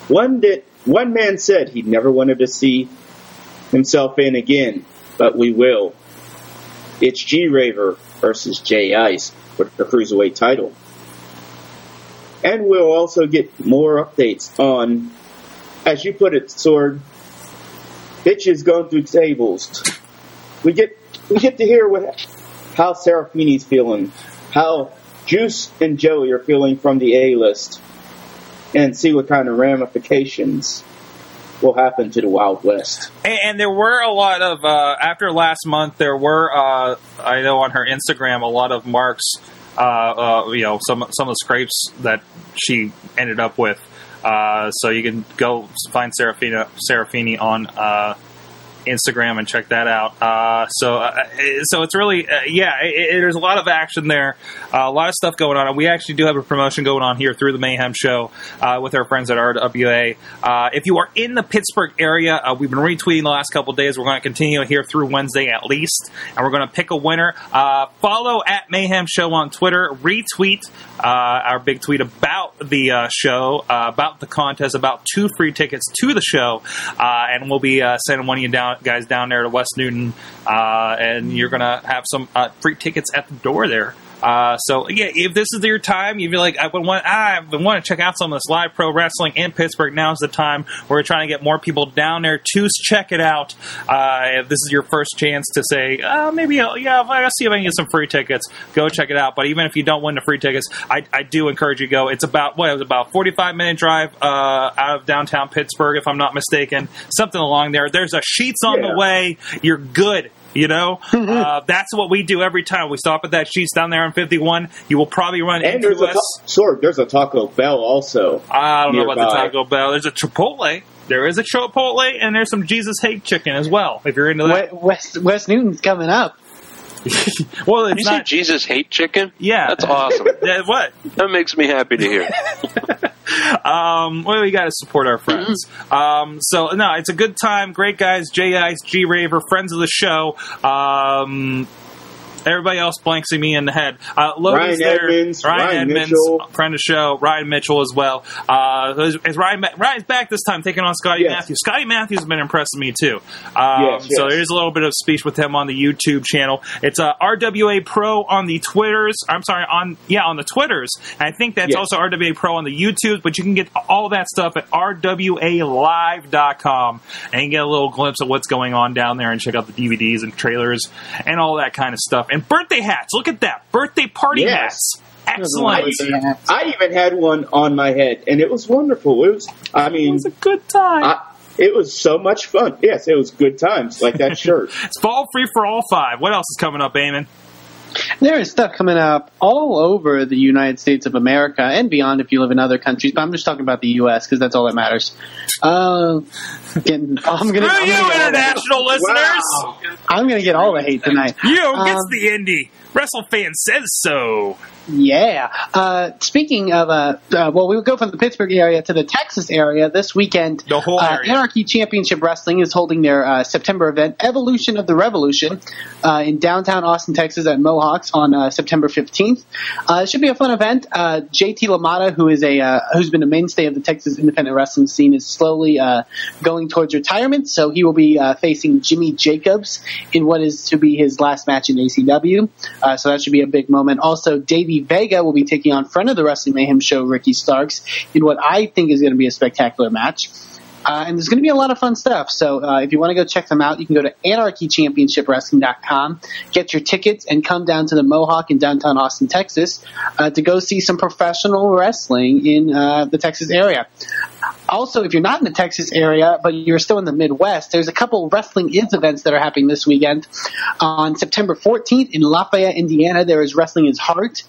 One that one man said he never wanted to see himself in again, but we will. It's G Raver versus Jay Ice for the cruiserweight title. And we'll also get more updates on, as you put it, Sword, bitches going through tables. We get we get to hear what how Serafini's feeling, how Juice and Joey are feeling from the A list, and see what kind of ramifications will happen to the Wild West. And, and there were a lot of uh, after last month. There were uh, I know on her Instagram a lot of marks. Uh, uh, you know some some of the scrapes that she ended up with. Uh, so you can go find Serafina Serafini on uh, Instagram and check that out. Uh, so, uh, so it's really, uh, yeah, it, it, there's a lot of action there, uh, a lot of stuff going on. We actually do have a promotion going on here through the Mayhem Show uh, with our friends at RWA. Uh, if you are in the Pittsburgh area, we've been retweeting the last couple days. We're going to continue here through Wednesday at least, and we're going to pick a winner. Follow at Mayhem Show on Twitter. Retweet our big tweet about the show, about the contest, about two free tickets to the show, and we'll be sending one of you guys down there to West Newton, uh, and you're gonna have some uh, free tickets at the door there. Uh, so yeah, if this is your time, you feel like I want, I want to check out some of this live pro wrestling in Pittsburgh. Now's the time. We're trying to get more people down there to check it out. Uh, if this is your first chance to say, uh, maybe I'll, yeah, I'll see if I can get some free tickets. Go check it out. But even if you don't win the free tickets, I, I do encourage you to go. It's about what it was about forty five minute drive uh, out of downtown Pittsburgh, if I'm not mistaken, something along there. There's a Sheetz on Yeah. the way. You're good. You know, uh, that's what we do every time we stop at that Sheetz down there on 51. You will probably run And into there's a us. ta- sword. There's a Taco Bell also. I don't know about the. Taco Bell. There's a Chipotle. There is a Chipotle, and there's some Jesus Hate Chicken as well. If you're into that, We- West West Newton's coming up. well, you it's say not. Jesus hate chicken? Yeah, That's awesome. Yeah, what? that makes me happy to hear. Um, well, we got to support our friends. Um, so no, it's a good time. Great guys, J Ice, G Raver, friends of the show. Um, everybody else blanksing me in the head. Uh, Logan's Ryan there. Edmonds, Ryan, Ryan Edmonds, Mitchell. friend of the show. Ryan Mitchell as well. Uh, is, is Ryan Ryan's back this time, taking on Scotty Yes. Matthews. Scotty Matthews has been impressing me too. Um, Yes, So there's a little bit of speech with him on the YouTube channel. It's uh, RWA Pro on the Twitters. I'm sorry, on yeah on the Twitters. And I think that's Yes. also RWA Pro on the YouTube. But you can get all that stuff at RWALive.com and get a little glimpse of what's going on down there and check out the DVDs and trailers and all that kind of stuff. And birthday hats. Look at that birthday party Yes. hats. Excellent. I even had one on my head, and it was wonderful. It was, I mean, It was a good time. I, it was so much fun. Yes, it was good times, like that shirt. it's fall free for all five. What else is coming up, Eamon? There is stuff coming up all over the United States of America and beyond if you live in other countries, but I'm just talking about the U.S. because that's all that matters. Uh, getting, I'm gonna, Screw I'm you, gonna get all the- international listeners. Wow. I'm gonna get all the hate tonight. You Um, gets the indie. WrestleFan says so. Yeah. Uh, speaking of, uh, uh, well, we would go from the Pittsburgh area to the Texas area this weekend. The whole uh, area. Anarchy Championship Wrestling is holding their uh, September event, Evolution of the Revolution, uh, in downtown Austin, Texas, at Mohawks on uh, September 15th. Uh, it should be a fun event. Uh, JT LaMotta, who is a uh, who's been a mainstay of the Texas independent wrestling scene, is slowly uh, going towards retirement. So he will be uh, facing Jimmy Jacobs in what is to be his last match in ACW. Uh, so that should be a big moment. Also, Davey Vega will be taking on friend of the Wrestling Mayhem show, Ricky Starks, in what I think is going to be a spectacular match. Uh, and there's going to be a lot of fun stuff. So uh, if you want to go check them out, you can go to anarchychampionshipwrestling.com, get your tickets, and come down to the Mohawk in downtown Austin, Texas, uh, to go see some professional wrestling in uh, the Texas area. Also, if you're not in the Texas area, but you're still in the Midwest, there's a couple Wrestling Is events that are happening this weekend. On September 14th in Lafayette, Indiana, there is Wrestling Is Heart.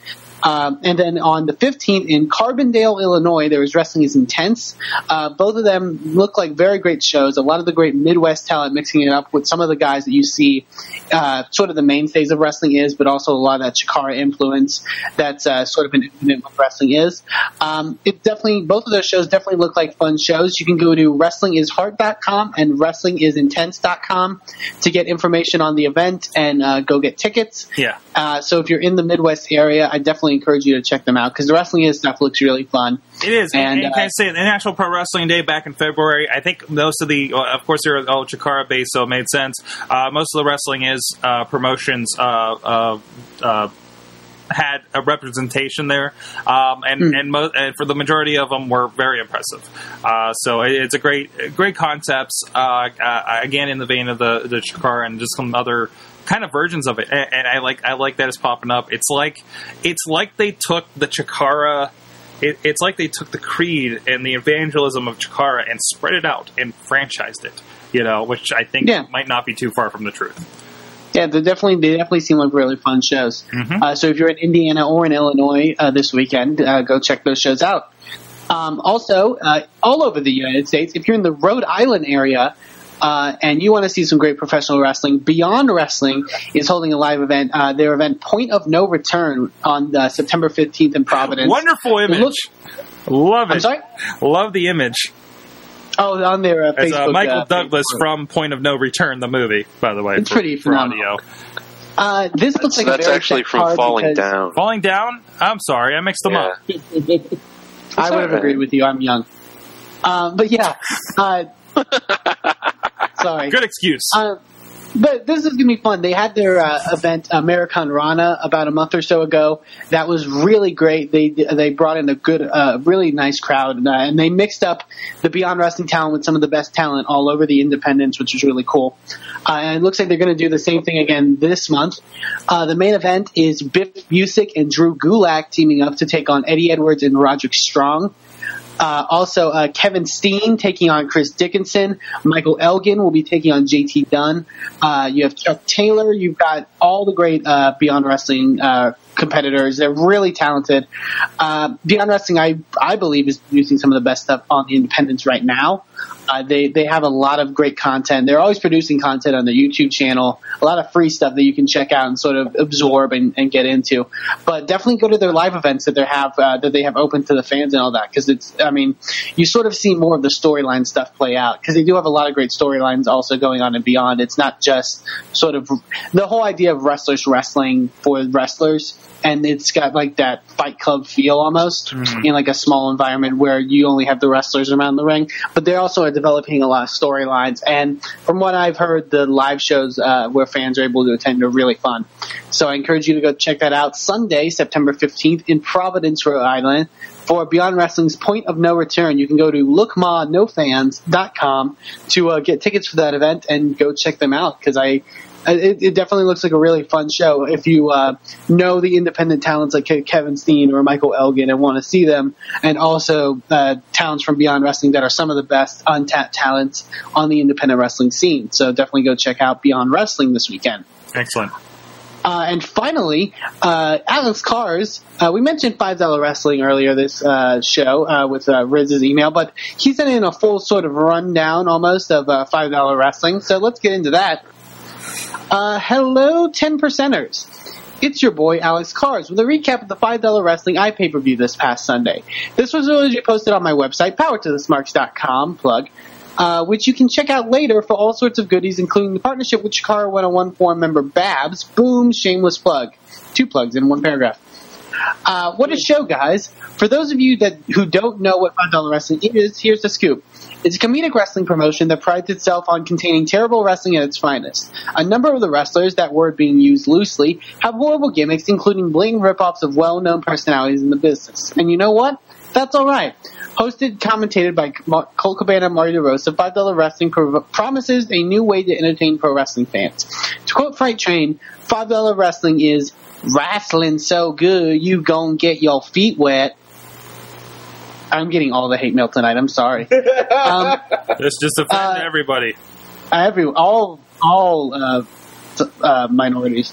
Um, and then on the 15th in Carbondale, Illinois, there was Wrestling is Intense. Uh, both of them look like very great shows. A lot of the great Midwest talent mixing it up with some of the guys that you see, uh, sort of the mainstays of wrestling is, but also a lot of that Chikara influence that's uh, sort of an infinite what wrestling is. Um, it definitely, both of those shows definitely look like fun shows. You can go to wrestlingisheart.com and wrestlingisintense.com to get information on the event and uh, go get tickets. Yeah. Uh, so if you're in the Midwest area, I definitely encourage you to check them out because the wrestling is stuff looks really fun. It is. And, And, and uh, can I say, the National Pro Wrestling Day back in February, I think most of the, well, of course, they're all Chikara based, so it made sense. Uh, most of the wrestling is uh, promotions. Uh, uh, uh, had a representation there, um, and Hmm. and, mo- and for the majority of them were very impressive. Uh, so it, it's a great great concepts. Uh, uh, again, in the vein of the the Chikara and just some other kind of versions of it, and, and I like I like that it's popping up. It's like it's like they took the Chikara. It, it's like they took the creed and the evangelism of Chikara and spread it out and franchised it. You know, which I think Yeah. might not be too far from the truth. Yeah, they definitely they definitely seem like really fun shows. Mhm. Uh, so if you're in Indiana or in Illinois uh, this weekend, uh, go check those shows out. Um, also, uh, all over the United States, if you're in the Rhode Island area uh, and you want to see some great professional wrestling, Beyond Wrestling is holding a live event. Uh, their event Point of No Return on uh, September 15th in Providence. Wonderful image. Look- Love it. I'm sorry. Love the image. Oh, on their uh, As Facebook. uh, Michael uh, Douglas Facebook. from Point of No Return, the movie, by the way. It's for- pretty for phenomenal. audio. Uh, this looks So like a that's very actually from Falling Down. Falling down? I'm sorry, I mixed them Yeah. up. I would have alright. agreed with you. I'm young. Um, but yeah. Uh, sorry. Good excuse. Uh, but this is gonna be fun. They had their uh, event American Rana about a month or so ago. That was really great. They they brought in a good, uh, really nice crowd, uh, and they mixed up the Beyond Wrestling talent with some of the best talent all over the independents, which was really cool. Uh, and it looks like they're going to do the same thing again this month. Uh, the main event is Biff Busick and Drew Gulak teaming up to take on Eddie Edwards and Roderick Strong. Uh, also, uh, Kevin Steen taking on Chris Dickinson. Michael Elgin will be taking on JT Dunn. Uh, you have Chuck Taylor. You've got all the great uh, Beyond Wrestling uh, competitors. They're really talented. Uh, Beyond Wrestling, I I believe, is producing some of the best stuff on the independents right now. Uh, they they have a lot of great content. They're always producing content on their YouTube channel. A lot of free stuff that you can check out and sort of absorb and, and get into. But definitely go to their live events that they have uh, that they have open to the fans and all that because it's. I mean, you sort of see more of the storyline stuff play out because they do have a lot of great storylines also going on and beyond. It's not just sort of the whole idea of wrestlers wrestling for wrestlers. And it's got like that Fight Club feel almost in like a small environment where you only have the wrestlers around the ring. But they also are developing a lot of storylines. And from what I've heard, the live shows uh, where fans are able to attend are really fun. So I encourage you to go check that out Sunday, September 15th in Providence, Rhode Island. For Beyond Wrestling's Point of No Return, you can go to lookmanofans.com to uh, get tickets for that event and go check them out because I it, it definitely looks like a really fun show. If you uh, know the independent talents like Kevin Steen or Michael Elgin and want to see them, and also uh, talents from Beyond Wrestling that are some of the best untapped talents on the independent wrestling scene. So definitely go check out Beyond Wrestling this weekend. Excellent. Uh, and finally, uh, Alex Cars. Uh, we mentioned five dollar wrestling earlier this uh, show uh, with uh, Riz's email, but he's in a full sort of rundown almost of uh, five dollar wrestling. So let's get into that. Uh, hello, ten percenters. It's your boy Alex Cars with a recap of the five dollar wrestling iPay per view this past Sunday. This was originally posted on my website, powertothesmarks.com plug uh, which you can check out later for all sorts of goodies, including the partnership with Chikara 101 forum member Babs. Boom, shameless plug. Two plugs in one paragraph. Uh, what a show, guys! For those of you that who don't know what Five Dollar Wrestling is, here's the scoop. It's a comedic wrestling promotion that prides itself on containing terrible wrestling at its finest. A number of the wrestlers, that word being used loosely, have horrible gimmicks, including blatant rip-offs of well-known personalities in the business. And you know what? That's alright. Hosted, commentated by Mar- Colt Cabana and Marty DeRosa, Five Dollar Wrestling pro- promises a new way to entertain pro wrestling fans. To quote Freight Train, Five Dollar Wrestling is wrestling so good you gon' get your feet wet. I'm getting all the hate mail tonight. I'm sorry. um, This just offended Uh, everybody. every all all uh, uh, minorities.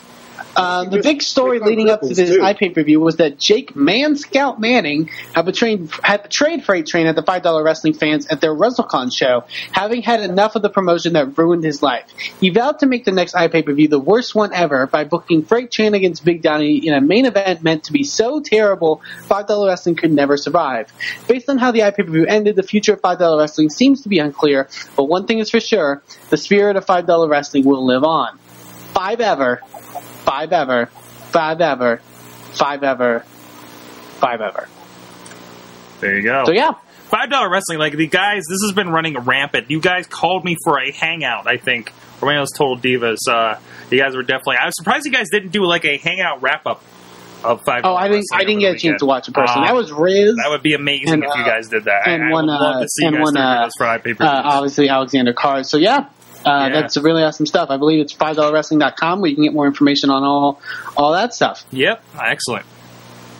Uh, the big story leading up to this iPay review was that Jake Man Scout Manning had betrayed, had betrayed Freight Train at the five dollar wrestling fans at their WrestleCon show, having had enough of the promotion that ruined his life. He vowed to make the next iPay review the worst one ever by booking Freight Train against Big Donnie in a main event meant to be so terrible five dollar wrestling could never survive. Based on how the iPay review ended, the future of five dollar wrestling seems to be unclear. But one thing is for sure: the spirit of five dollar wrestling will live on. Five ever five ever, five ever, five ever, five ever. There you go. So yeah, Five dollar wrestling, like the guys, this has been running rampant. You guys called me for a hangout, I think. Romeo's Total Divas. Uh, you guys were definitely. I was surprised you guys didn't do like a hangout wrap up of five. oh, I didn't, I didn't get a chance to watch it personally. Uh, that was Riz, That would be amazing And, if you uh, guys did that. and I, one, I would love uh, to see you and guys one, do uh, this for iPay per uh, obviously Alexander Card. So yeah. Uh, Yeah. That's really awesome stuff. I believe it's five dollar wrestling.com where you can get more information on all all that stuff. Yep, excellent.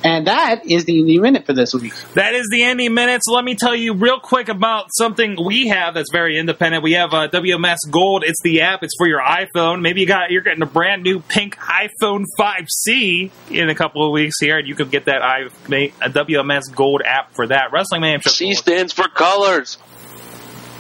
And that is the indie minute for this week. That is the Indie So Let me tell you real quick about something we have that's very independent. We have uh, WMS Gold. It's the app. It's for your iPhone. Maybe you got you're getting a brand new pink iPhone 5C in a couple of weeks here, and you can get that i a WMS Gold app for that. Wrestling Man C stands for colors.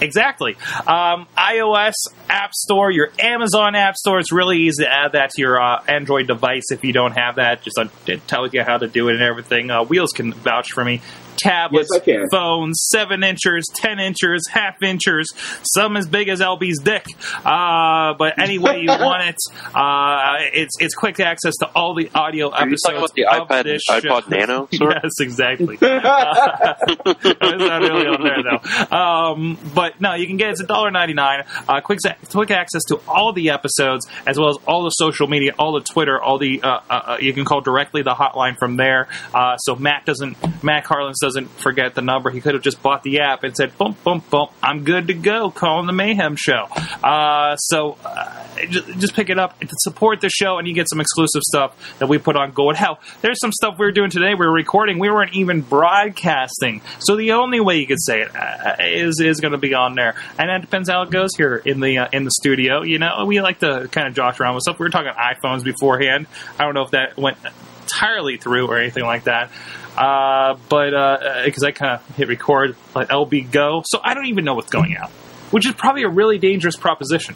Exactly. Um, iOS App Store, your Amazon App Store. It's really easy to add that to your uh, Android device if you don't have that. Just uh, it tells you how to do it and everything. Uh, Wheels can vouch for me. Tablets, Yes, phones, seven inches, ten inches, half inches, some as big as LB's dick. Uh, but any way you want it, uh, it's it's quick access to all the audio Are you episodes talking about the of iPad, this show. iPod Nano? Sort? yes, exactly. Uh, it's not really on there though. Um, but no, you can get it's a dollar ninety nine. Uh, quick quick access to all the episodes as well as all the social media, all the Twitter, all the uh, uh, uh, you can call directly the hotline from there. Uh, so Matt doesn't Matt Carlins doesn't forget the number. He could have just bought the app and said, "Boom, boom, boom, I'm good to go." Calling the Mayhem Show. Uh, so uh, just, just pick it up support the show, and you get some exclusive stuff that we put on Gold. Hell, there's some stuff we were doing today. We were recording. We weren't even broadcasting. So the only way you could say it uh, is is going to be on there, and that depends how it goes here in the uh, in the studio. You know, we like to kind of josh around with stuff. We were talking iPhones beforehand. I don't know if that went entirely through or anything like that. Uh, but because I kind of hit record, let LB go, so I don't even know what's going out, which is probably a really dangerous proposition.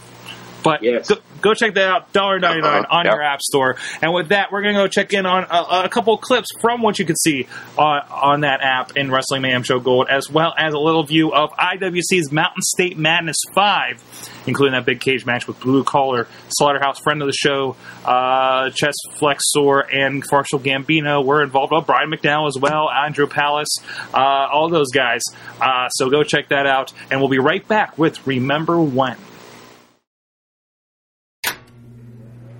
But Yes. go, go check that out, $1.99 Uh-huh. on Yep. your app store. And with that, we're going to go check in on a, a couple of clips from what you can see on, on that app in Wrestling Mayhem Show Gold, as well as a little view of IWC's Mountain State Madness 5, including that big cage match with Blue Collar, Slaughterhouse, friend of the show, uh, Chess Flexor, and Marshall Gambino were involved. Oh, Brian McDowell as well, Andrew Palace, uh, all those guys. Uh, so go check that out, and we'll be right back with Remember When.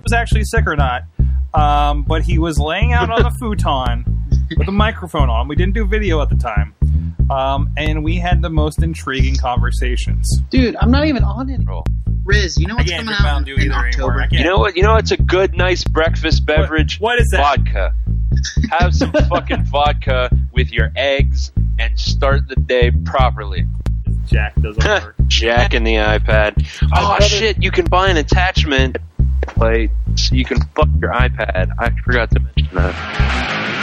was actually sick or not, um, but he was laying out on a futon with a microphone on. We didn't do video at the time, um, and we had the most intriguing conversations. Dude, I'm not even on it. Riz, you know what's coming out Mountain Dew in. October? You know what? You know what's a good, nice breakfast beverage? what is that? Vodka. Have some fucking vodka with your eggs and start the day properly. Jack doesn't work. Jack in the iPad. Oh shit! You can buy an attachment plate so you can fuck your iPad. I forgot to mention that.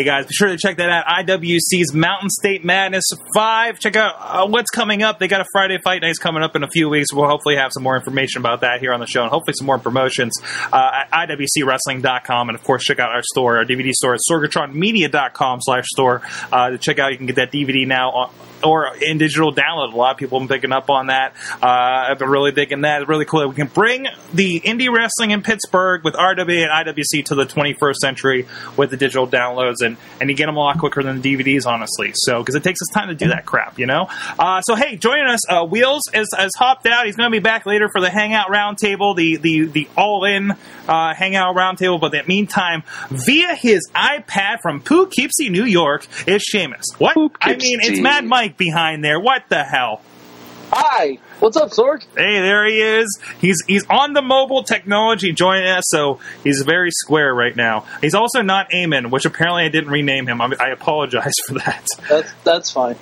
Hey guys, be sure to check that out. IWC's Mountain State Madness 5. Check out uh, what's coming up. They got a Friday Fight Nights coming up in a few weeks. We'll hopefully have some more information about that here on the show and hopefully some more promotions uh, at IWCWrestling.com. And of course, check out our store, our DVD store at sorgatronmedia.com slash store uh, to check out. You can get that DVD now on, or in digital download. A lot of people have been picking up on that. Uh, I've been really digging that. It's really cool that we can bring the indie wrestling in Pittsburgh with RW and IWC to the 21st century with the digital downloads, and, and you get them a lot quicker than the DVDs, honestly. So, because it takes us time to do that crap, you know? Uh, so, hey, joining us, uh, Wheels has, has hopped out. He's going to be back later for the Hangout Roundtable, the, the, the all in uh, Hangout Roundtable. But in the meantime, via his iPad from Poughkeepsie, New York, is Seamus. What? I mean, it's Mad Mike behind there. What the hell? Hi, what's up, Sorg? Hey, there he is. He's he's on the mobile technology joining us, uh, so he's very square right now. He's also not Eamon, which apparently I didn't rename him. I, I apologize for that. That's that's fine.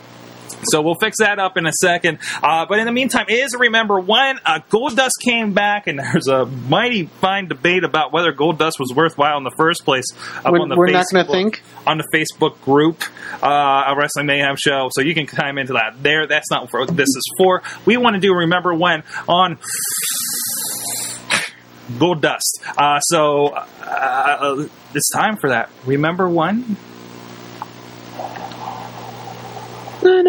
So we'll fix that up in a second. Uh, but in the meantime, is remember when uh, Goldust came back, and there's a mighty fine debate about whether Goldust was worthwhile in the first place. Up We're- on the we're not gonna Facebook- think? on the Facebook group, uh, a Wrestling Mayhem show. So you can chime into that there. That's not what this is for. We want to do remember when on. Goldust. Uh, so uh, it's time for that. Remember when?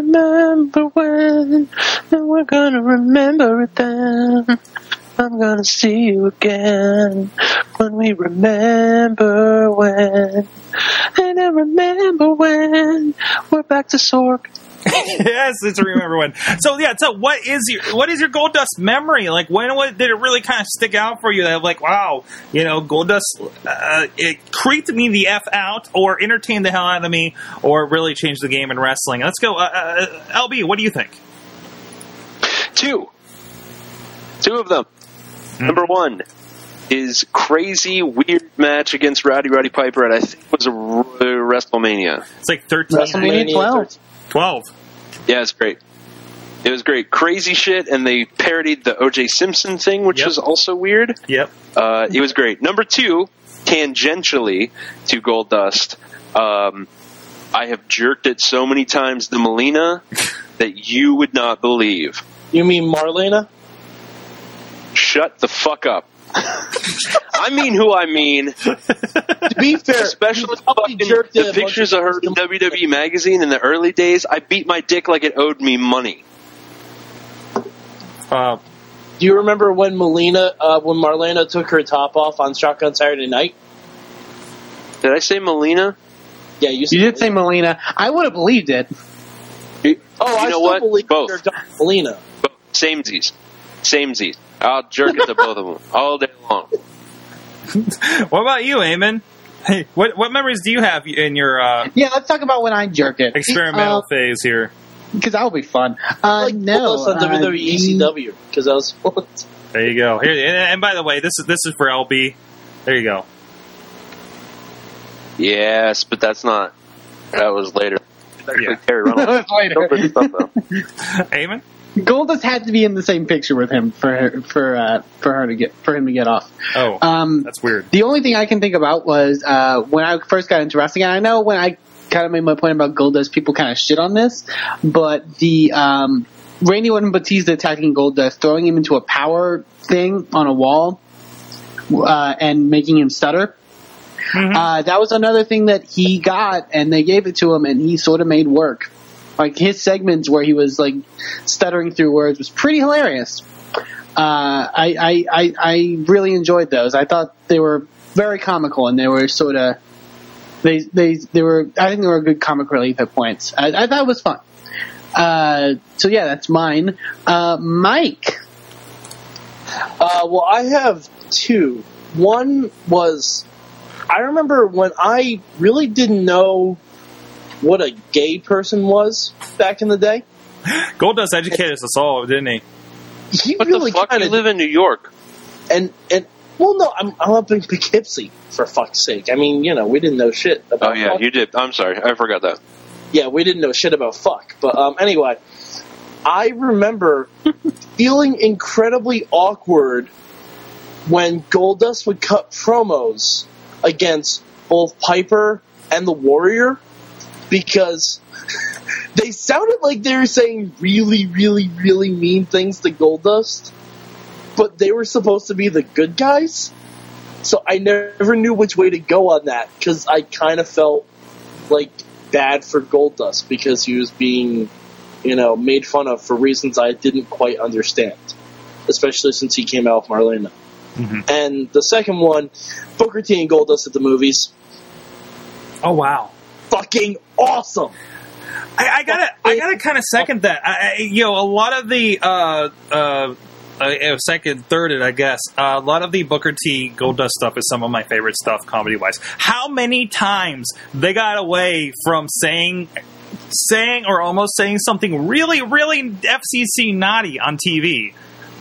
remember when, and we're gonna remember it then. I'm gonna see you again when we remember when. And I remember when we're back to Sorg. yes, it's a remember when. So yeah, so what is your what is your Goldust memory? Like when what, did it really kind of stick out for you? That like wow, you know, Goldust uh, it creeped me the f out, or entertained the hell out of me, or really changed the game in wrestling. Let's go, uh, uh, LB. What do you think? Two. Two of them. Number one is crazy weird match against Rowdy Roddy Piper at I think it was a R- WrestleMania. It's like thirteen, WrestleMania 12. 12. Yeah, it's great. It was great, crazy shit, and they parodied the O.J. Simpson thing, which Yep. was also weird. Yep. Uh, it was great. Number two, tangentially to Goldust, um, I have jerked it so many times the Melina that you would not believe. You mean Marlena? Shut the fuck up. I mean who I mean. To be fair, Especially fucking the pictures of of her in times. WWE magazine in the early days. I beat my dick like it owed me money. Uh, Do you remember when Melina, uh, when Marlena took her top off on Shotgun Saturday Night? Did I say Melina? Yeah, you, You did say Melina. I would have believed it. Oh, You I know still what? believe Both. you're Dr. Melina. Both. Samesies. Samesies. I'll jerk it to both of them all day long. what about you, Eamon? Hey, what what memories do you have in your uh, Yeah, let's talk about when I jerk it. experimental phase here? Because that'll be fun. Uh, like no. Pulse on uh, WWE ECW because I was. There you go. Here, and, and by the way, this is this is for LB. There you go. Yes, but that's not. That was later. Yeah. Terri Runnels. Later. Don't put stuff though. Eamon? Goldust had to be in the same picture with him for her, for uh, for her to get for him to get off. Oh, Um, that's weird. the only thing I can think about was uh, when I first got into wrestling. And I know when I kind of made my point about Goldust, people kind of shit on this, but the um, Randy Orton Batista attacking Goldust, throwing him into a power thing on a wall, uh, and making him stutter. Uh, that was another thing that he got, and they gave it to him, and he sort of made work. Like his segments where he was like stuttering through words was pretty hilarious. Uh, I, I, I, I really enjoyed those. I thought they were very comical, and they were sort of they, they, they were. I think they were good comic relief at points. I, I thought it was fun. Uh, so yeah, that's mine. Uh, Mike. Uh, well, I have two. One was, I remember when I really didn't know what a gay person was back in the day. Goldust educated us all, didn't he? He What really the fuck? kind You of live in New York. and and well, no, I'm I'm up in Poughkeepsie for fuck's sake. I mean, you know, we didn't know shit about. Oh yeah, fuck. you did. I'm sorry, I forgot that. yeah, we didn't know shit about fuck. But um, anyway, I remember feeling incredibly awkward when Goldust would cut promos against both Piper and the Warrior because they sounded like they were saying really, really, really mean things to Goldust, but they were supposed to be the good guys. So I never knew which way to go on that because I kind of felt like bad for Goldust because he was being, you know, made fun of for reasons I didn't quite understand, especially since he came out with Marlena. Mhm. And the second one, Booker T and Goldust at the movies, Oh wow. Fucking awesome. I, I gotta, I gotta kind of second that. I, I, you know, a lot of the uh, uh, uh, second, third, I guess. Uh, a lot of the Booker T Goldust stuff is some of my favorite stuff, comedy wise. How many times they got away from saying, saying or almost saying something really, really FCC naughty on TV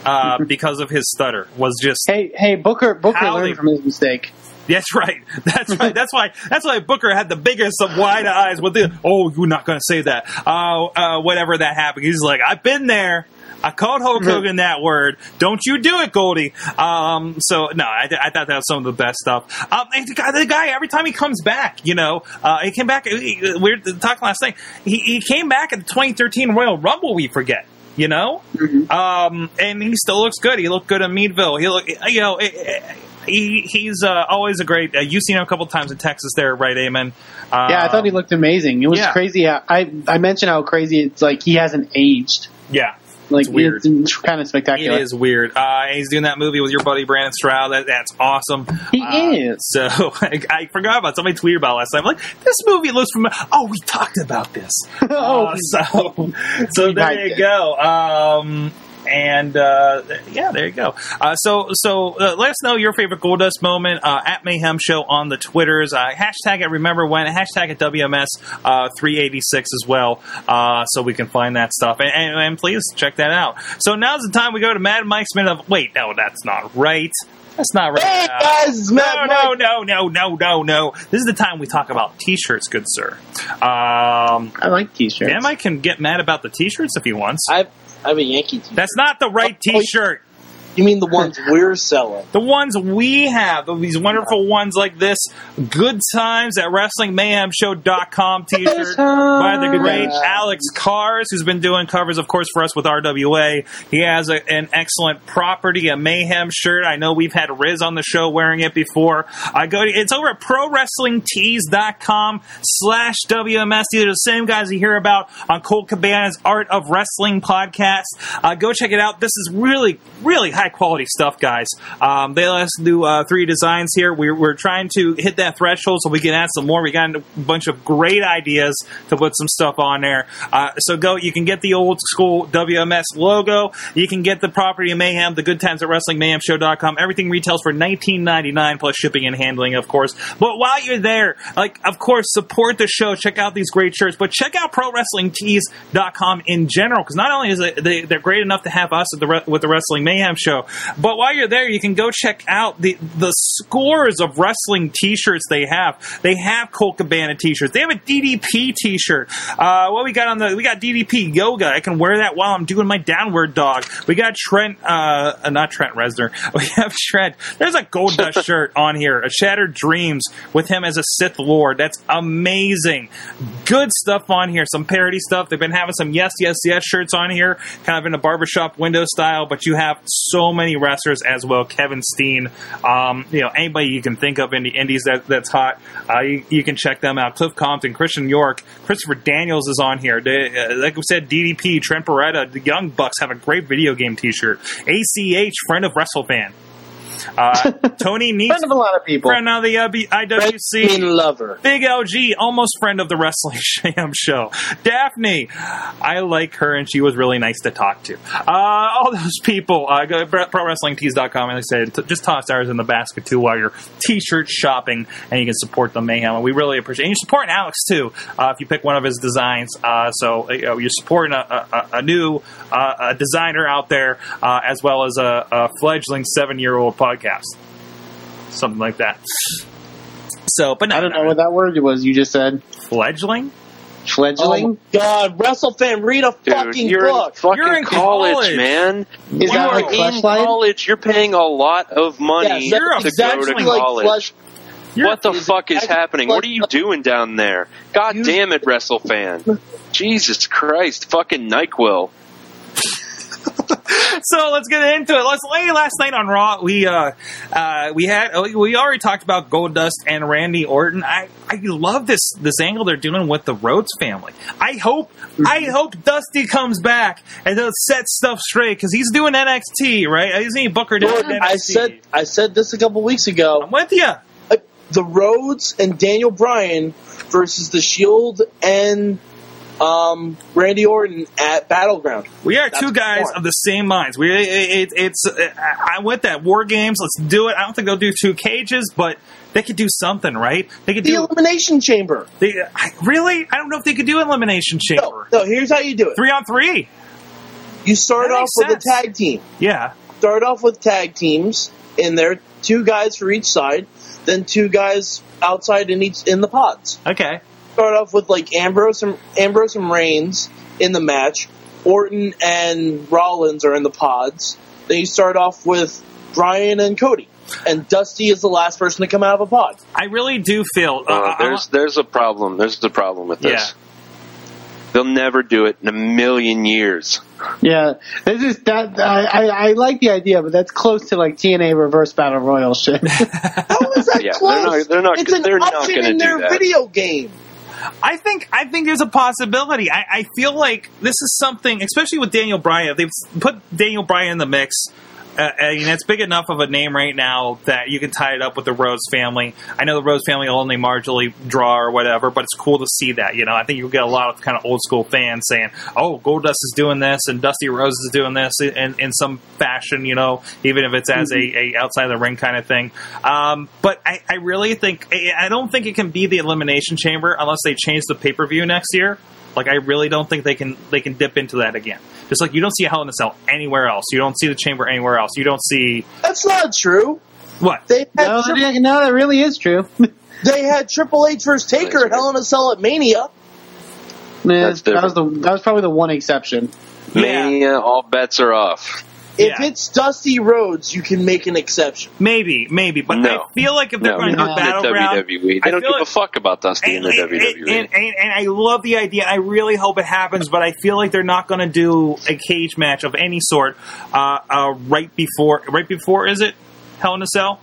uh, because of his stutter was just Hey, hey, Booker, Booker How learned they- from his mistake. That's right. That's right. That's why. That's why Booker had the biggest of wide eyes with the. Oh, you're not going to say that. Uh, uh, whenever that happened, he's like, I've been there. I called Hulk Hogan that word. Don't you do it, Goldie. Um, so no, I, I thought that was some of the best stuff. Um, and the guy, the guy, every time he comes back, you know, uh, he came back. We were talking last night. He, he came back at the 2013 Royal Rumble. We forget. You know, um, and he still looks good. He looked good in Meadville. He look, you know, it, it, he he's uh, always a great. Uh, you've seen him a couple times in Texas, there, right, Eamon? Uh, Yeah, I thought he looked amazing. It was yeah. crazy. How, I I mentioned how crazy it's like he hasn't aged. Yeah, Like It's weird. It's kind of spectacular. it is weird. Uh, he's doing that movie with your buddy Brandon Stroud. That that's awesome. He Uh, is. So I, I forgot about somebody tweeted about it last time. Like this movie looks familiar. Oh, we talked about this. Oh, Uh, so so there you go. Um, and uh, yeah, there you go. Uh, so so uh, let us know your favorite Goldust moment uh, at Mayhem Show on the Twitters. Uh, hashtag at Remember When. Hashtag at WMS uh, 386 as well, uh, so we can find that stuff. And, and, and please check that out. So now's the time we go to Mad Mike's minute of. Wait, no, that's not right. That's not right. Hey guys, no, Mike. no, no, no, no, no, no. This is the time we talk about T-shirts, good sir. Um, I like t-shirts. Dan Mike can get mad about the T-shirts if he wants. I have, I have a Yankee team. That's not the right Oh, oh, T-shirt. You mean the ones we're selling? The ones we have, these wonderful ones like this, Good Times at WrestlingMayhemShow.com t-shirt by the great. Alex Cars, who's been doing covers, of course, for us with RWA. He has a, an excellent property, a Mayhem shirt. I know we've had Riz on the show wearing it before. I go to, it's over at ProWrestlingTees.com slash WMS. These are the same guys you hear about on Colt Cabana's Art of Wrestling podcast. Uh, go check it out. This is really, really high quality stuff, guys. Um, they let us do uh, three designs here. We're, we're trying to hit that threshold so we can add some more. We got a bunch of great ideas to put some stuff on there. Uh, so go, you can get the old school WMS logo. You can get the property of Mayhem, the good times at Wrestling Mayhem WrestlingMayhemShow.com. Everything retails for $19.99 plus shipping and handling, of course. But while you're there, like, of course, support the show. Check out these great shirts, but check out ProWrestlingTees.com in general, because not only is it, they, they're great enough to have us the, with the Wrestling Mayhem show, but while you're there, you can go check out the, the scores of wrestling t-shirts they have. They have Colt Cabana t-shirts. They have a DDP t-shirt. Uh, what we got on the, we got DDP yoga. I can wear that while I'm doing my downward dog. We got Trent, uh, uh, not Trent Reznor. We have Trent. There's a Goldust shirt on here, a Shattered Dreams with him as a Sith Lord. That's amazing. Good stuff on here. Some parody stuff. They've been having some Yes, Yes, Yes shirts on here, kind of in a barbershop window style, but you have so many wrestlers as well. Kevin Steen, um, you know, anybody you can think of in the indies that, that's hot, uh, you, you can check them out. Cliff Compton, Christian York, Christopher Daniels is on here. They, uh, like we said, DDP, Trent Beretta, the Young Bucks have a great video game T-shirt. ACH, friend of WrestleFan. Uh, Tony Neese, Friend of a lot of people. friend of the uh, IWC. Wrestling lover. Big LG, almost friend of the Wrestling Sham show. Daphne, I like her and she was really nice to talk to. Uh, all those people, uh, go to ProWrestlingTees.com and I said, t- just toss ours in the basket too while you're t-shirt shopping and you can support the Mayhem. And we really appreciate And you're supporting Alex too uh, if you pick one of his designs. Uh, so know, you're supporting a, a, a new uh, a designer out there uh, as well as a, a fledgling seven-year-old podcast. Something like that. So, but no, I don't know what that word was you just said. fledgling. Oh Fledgling? my god, WrestleFan, read a Dude, fucking you're book. in fucking You're in college, college. man. Is you that are like in college. You're paying a lot of money Yes, You're that's to exactly go to like college. Flesh. what the is fuck is happening? What are you doing down there? God You- damn it, WrestleFan. Jesus Christ, fucking NyQuil. so let's get into it. Let's lay last night on Raw. We uh, uh, we had we already talked about Goldust and Randy Orton. I I love this this angle they're doing with the Rhodes family. I hope I hope Dusty comes back and does set stuff straight because he's doing NXT right. Isn't he Booker NXT? I said I said this a couple weeks ago. I'm with you. Uh, the Rhodes and Daniel Bryan versus the Shield and um, Randy Orton at Battleground. We are That's two guys fun. of the same minds. We it, it's I'm with that war games. Let's do it. I don't think they'll do two cages, but they could do something, right? They could The do. Elimination Chamber. They, I, really? I don't know if they could do elimination chamber. no. Here's how you do it. Three on three. You start off with sense. a tag team. Yeah. Start off with tag teams in there, two guys for each side, then two guys outside in each in the pods. Okay. Start off with like Ambrose and Ambrose and Reigns in the match. Orton and Rollins are in the pods. Then you start off with Bryan and Cody, and Dusty is the last person to come out of a pod. I really do feel. Uh, Uh, I- there's there's a problem. There's a problem with this. Yeah. They'll never do it in a million years. Yeah, this is that. I, I I like the idea, but that's close to like TNA Reverse Battle Royal shit. How is that Yeah, they're close? not- they're not- It's an they're not option gonna in their that. video game. I think I think there's a possibility. I, I feel like this is something, especially with Daniel Bryan. They've put Daniel Bryan in the mix. Uh, I mean, it's big enough of a name right now that you can tie it up with the Rhodes family. I know the Rhodes family will only marginally draw or whatever, but it's cool to see that. You know, I think you'll get a lot of kind of old school fans saying, "Oh, Goldust is doing this and Dusty Rhodes is doing this in, in some fashion." You know, even if it's as a, a outside the ring kind of thing. Um, but I, I really think I I don't think it can be the elimination chamber unless they change the pay per view next year. Like I really don't think they can they can dip into that again. Just like you don't see a Hell in a Cell anywhere else. You don't see the chamber anywhere else. You don't see That's not true. what? They had, no, tri- that, no, that really is true. they had Triple H versus Taker at Hell in a Cell at Mania. Man, That's that was the that was probably the one exception. Yeah. Mania, all bets are off. If Yeah. it's Dusty Rhodes, you can make an exception. Maybe, maybe, but No. I feel like if they're No, going to do not in the battleground, WWE. I They don't feel give a fuck about Dusty in and, the and, WWE. and, and, and I love the idea. I really hope it happens, but I feel like they're not going to do a cage match of any sort uh, uh, right before. Right before is it Hell in a Cell?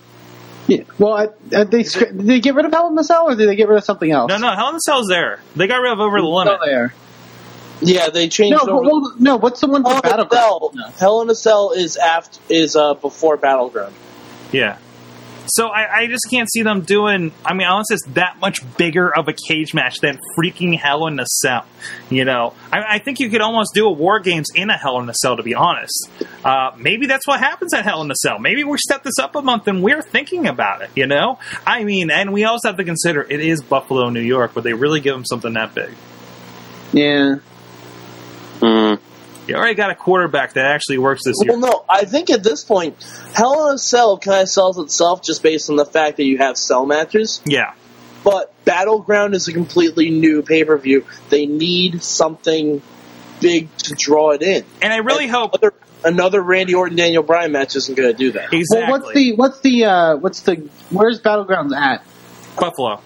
Yeah. Well, I, I, they scra- did they get rid of Hell in a Cell, or did they get rid of something else? No, no, Hell in a Cell's there. They got rid of Over the It's Limit. still there. Yeah, they changed No, over. but, well, no. What's the one for Hell in a Battleground? Cell. Hell in a Cell is after is uh, before Battleground. Yeah. So I, I just can't see them doing. I mean, unless it's that much bigger of a cage match than freaking Hell in a Cell. You know, I, I think you could almost do a War Games in a Hell in a Cell. To be honest, uh, maybe that's what happens at Hell in a Cell. Maybe we step this up a month and we're thinking about it. You know, I mean, and we also have to consider it is Buffalo, New York, but they really give them something that big. Yeah. Mm. You already got a quarterback that actually works this year. Well, no, I think at this point, Hell in a Cell kind of sells itself just based on the fact that you have cell matches. Yeah. But Battleground is a completely new pay per view. They need something big to draw it in. And I really And hope another, another Randy Orton Daniel Bryan match isn't going to do that. exactly Well, what's the what's the uh, what's the where's Battlegrounds at? Buffalo.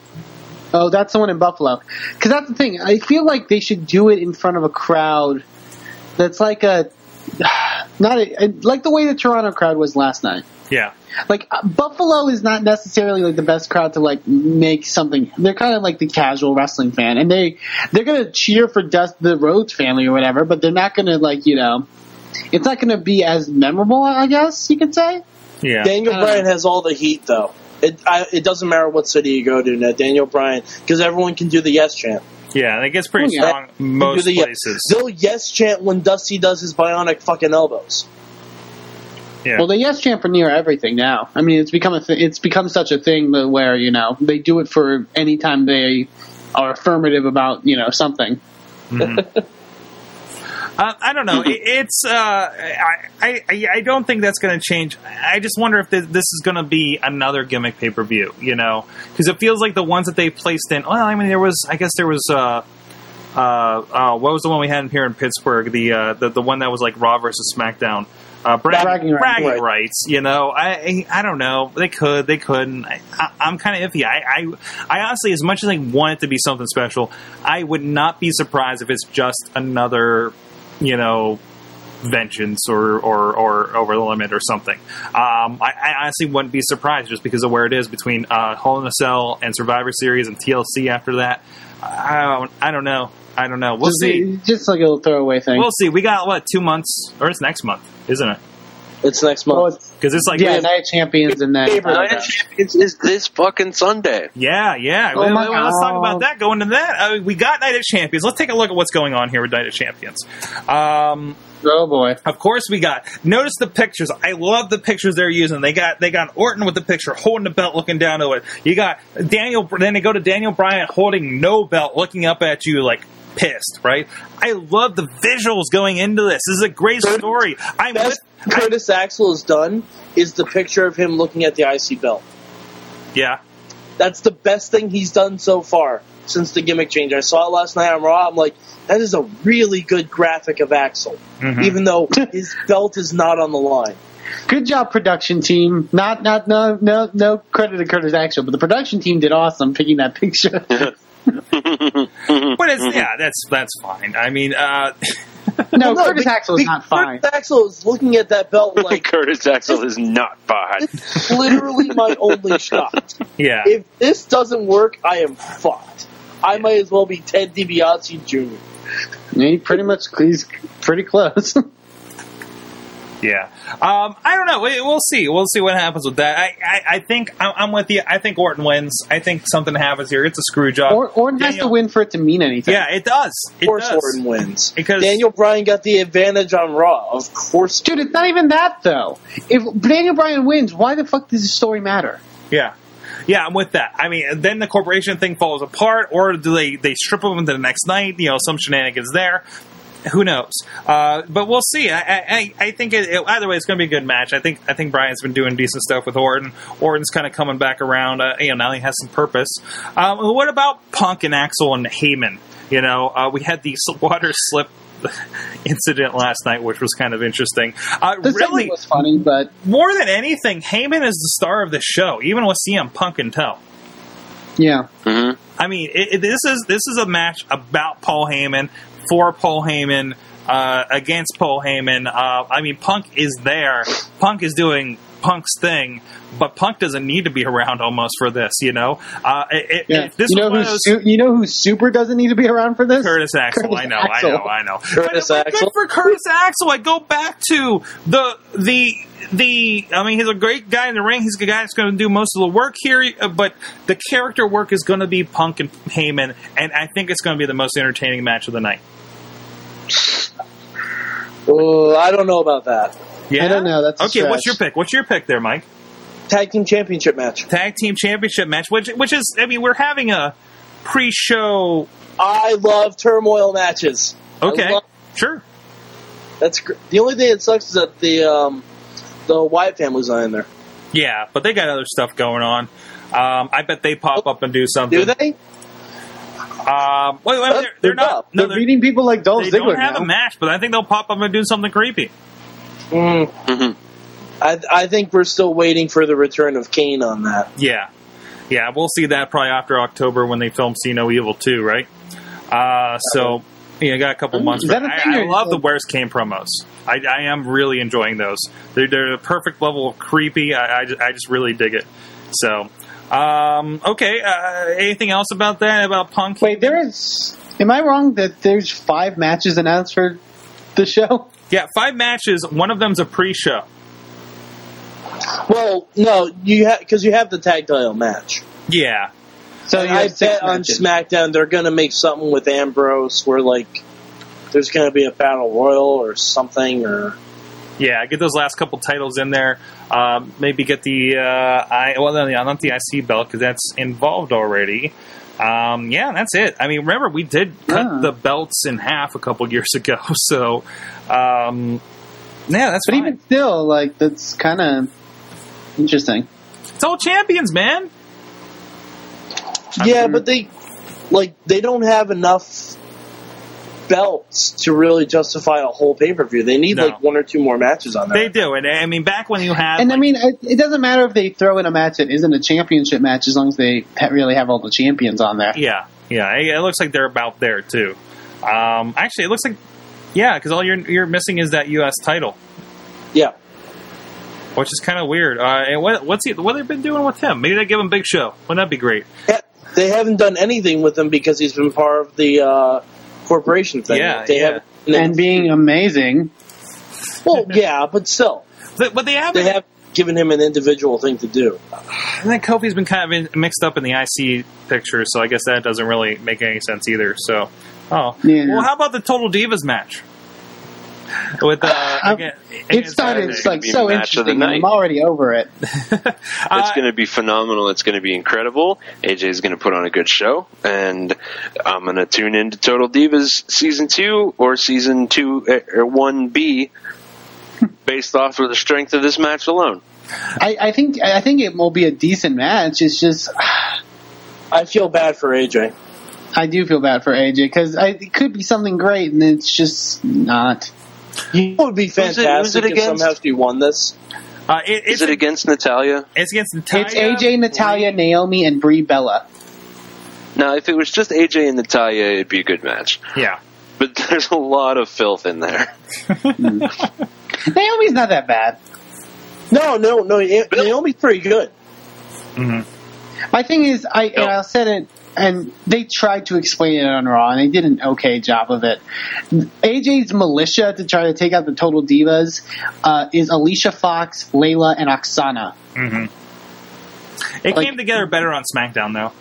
Oh, that's the one in Buffalo. Because that's the thing. I feel like they should do it in front of a crowd that's like a not a, like the way the Toronto crowd was last night. Yeah. Like uh, Buffalo is not necessarily like the best crowd to like make something. They're kind of like the casual wrestling fan, and they they're gonna cheer for Dust the Rhodes family or whatever, but they're not gonna like you know. It's not going to be as memorable, I guess you could say. Yeah. Daniel Uh, Bryan has all the heat, though. It I, it doesn't matter what city you go to now. Daniel Bryan, because everyone can do the yes chant. Yeah, and it gets pretty Oh, yeah. strong most do the yes- places. They'll yes chant when Dusty does his bionic fucking elbows. Yeah. Well, the yes chant for near everything now. I mean, it's become a th- it's become such a thing that where you know they do it for any time they are affirmative about you know something. Mm-hmm. Uh, I don't know. It, it's uh, I, I I- don't think that's going to change. I just wonder if this, this is going to be another gimmick pay per view. You know, because it feels like the ones that they placed in. Well, I mean, there was. I guess there was. Uh, uh, uh, what was the one we had here in Pittsburgh? The uh, the the one that was like Raw versus SmackDown. uh, bragging, Bragging rights. bragging Right. rights. You know, I I I don't know. They could, they couldn't. I, I'm kind of iffy. I, I I honestly, as much as I want it to be something special, I would not be surprised if it's just another, you know. Vengeance or, or, or over the limit or something. Um, I, I honestly wouldn't be surprised just because of where it is between uh, Hell in a Cell and Survivor Series and TLC after that. I don't, I don't know. I don't know. We'll just, see. Just like a little throwaway thing. We'll see. We got what two months, or it's next month, isn't it? It's next month. it's- Because it's like yeah, yeah, Night of Champions and then Favorite. uh, Night of Champions is this fucking Sunday. yeah, yeah. Oh Well, my well, let's talk about that. Going to that, uh, we got Night of Champions. Let's take a look at what's going on here with Night of Champions. Um, oh boy. of course, we got. Notice the pictures. I love the pictures they're using. They got they got Orton with the picture holding the belt, looking down to it. You got Daniel. Then they go to Daniel Bryan holding no belt, looking up at you like pissed. Right. I love the visuals going into this. This is a great story. I'm with. Best I- Curtis Axel has done is the picture of him looking at the IC belt. yeah. That's the best thing he's done so far since the gimmick change. I saw it last night on Raw. I'm like, that is a really good graphic of Axel, Mhm. even though his belt is not on the line. Good job, production team. Not, not, no, no, no credit to Curtis Axel, but the production team did awesome picking that picture. But it's yeah, that's that's fine. I mean, uh, no, Well, Curtis be- Axel is not fine. Curtis Axel is looking at that belt like Curtis Axel is not fine. literally my only shot. yeah, If this doesn't work, I am fucked. I might as well be Ted DiBiase Jr. He pretty much, he's pretty close. Yeah. Um, I don't know. We- We'll see. We'll see what happens with that. I, I, I think I'm, I'm with you. I think Orton wins. I think something happens here. It's a screw job. or, Orton has to win for it to mean anything. Yeah, it does. It Of course, does. Orton wins. Because- Daniel Bryan got the advantage on Raw. Of course, Dude, it's not even that though. If Daniel Bryan wins, why the fuck does the story matter? Yeah. Yeah, I'm with that. I mean, then the corporation thing falls apart, or do they, they strip them into the next night? You know, some shenanigans there. Who knows? Uh, but we'll see. I, I, I- I think it, it- either way, it's going to be a good match. I think I think Bryan's been doing decent stuff with Orton. Orton's kind of coming back around. Uh, you know, now he has some purpose. Um, what about Punk and Axel and Heyman? You know, uh, we had the water slip incident last night, which was kind of interesting. Uh, The really, segment was funny, but more than anything, Heyman is the star of the show, even with CM Punk and tow. yeah. hmm I mean, it, it- this is this is a match about Paul Heyman for Paul Heyman uh, against Paul Heyman. Uh, I mean, Punk is there. Punk is doing Punk's thing, but Punk doesn't need to be around almost for this. You know, uh, it, it- Yeah. if this you know who those. you know who super doesn't need to be around for this? Curtis Axel, Curtis I know, Axel. I know, I know. Curtis Axel. good for Curtis Axel. I go back to the the the. I mean, he's a great guy in the ring. He's a guy that's going to do most of the work here. uh, But the character work is going to be Punk and Heyman, and I think it's going to be the most entertaining match of the night. Uh, I don't know about that. Yeah, I don't know, that's a okay. What's your pick? What's your pick there, Mike? Tag team championship match. Tag team championship match, which which is. I mean, we're having a pre-show. I love turmoil matches. Okay, love- sure. that's gr- the only thing that sucks is that the um, the Wyatt family's not in there. Yeah, but they got other stuff going on. Um, I bet they pop up and do something. Do they? Um, wait, wait, they're, they're They're not. not. No, They're they're, beating people like Dolph they Ziggler don't have now. a match, but I think they'll pop up and do something creepy. Mm. hmm I, I think we're still waiting for the return of Kane on that. Yeah, yeah, we'll see that probably after October when they film See No Evil too, right? Uh, so yeah, got a couple months. Is For, that a I, I love the Where's Kane promos. I, I am really enjoying those. They're, they're a perfect level of creepy. I, I, just, I just really dig it. So, um, okay. Uh, anything else about that? About Punk? Wait, there is. Am I wrong that there's five matches announced for the show? Yeah, five matches. One of them's a pre-show. Well, no, you have because you have the tag title match. Yeah, So you I have six bet on matches. SmackDown they're going to make something with Ambrose where like there's going to be a battle royal or something or Yeah, get those last couple titles in there. Um, maybe get the uh, I well, no, not the IC belt because that's involved already. Um, yeah, that's it. I mean, remember we did cut Ah. the belts in half a couple years ago, so um, yeah, that's But fine. even still, like that's kind of interesting. it's all champions, man. I yeah, mean- but they like they don't have enough belts to really justify a whole pay per view. They need No. like one or two more matches on there. They do, and I mean, back when you had, And I mean, it, it doesn't matter if they throw in a match that isn't a championship match as long as they really have all the champions on there. yeah, yeah, it, it looks like they're about there too. Um, actually, it looks like, yeah, because all you're you're missing is that U.S. title, Yeah. which is kind of weird. Uh, and what what's he, what they've been doing with him? Maybe they give him a Big Show. Wouldn't that be great? Yeah, They haven't done anything with him because he's been part of the uh, corporation thing. Yeah, they yeah. haven't. And being amazing. well, yeah, but still, But, but they haven't. they have given him an individual thing to do. I think Kofi's been kind of in, mixed up in the IC picture, so I guess that doesn't really make any sense either. So, oh, Yeah. well, how about the Total Divas match? With uh, again, It started It's like so match of the interesting. I'm already over it. It's uh, going to be phenomenal. It's going to be incredible. AJ is going to put on a good show, and I'm going to tune into Total Divas season two or season two eh, or one B, based off of the strength of this match alone. I, I think I think it will be a decent match. It's just I feel bad for AJ. I do feel bad for AJ because it could be something great and it's just not. You it would be Who's it- who's fantastic it if against? somehow she won this. uh, it, it's, Is it against Natalya? it's against Natalya. It's AJ, Natalya, Naomi, and Brie Bella. Now, if it was just AJ and Natalya, it'd be a good match. Yeah. But there's a lot of filth in there. Naomi's not that bad. No, no, no. Naomi's pretty good. hmm My thing is, I and I said it, and they tried to explain it on Raw, and they did an okay job of it. AJ's militia to try to take out the Total Divas uh, is Alicia Fox, Layla, and Aksana. hmm It Like- came together better on SmackDown, though.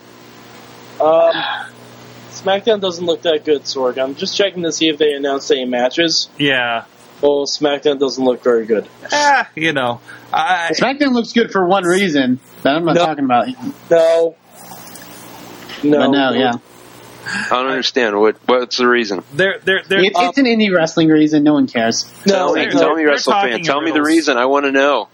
Um, SmackDown doesn't look that good, Sorg. I'm just checking to see if they announced any matches. Yeah. Well, SmackDown doesn't look very good. Ah, you know. I, SmackDown looks good for one reason that I'm not No. talking about. No. No. But no, yeah, I don't understand. What What's the reason? they're, they're, they're, it's, it's uh, an indie wrestling reason. No one cares. No, tell me, they're- tell me, Wrestle fan. in Tell me the reason. I want to know.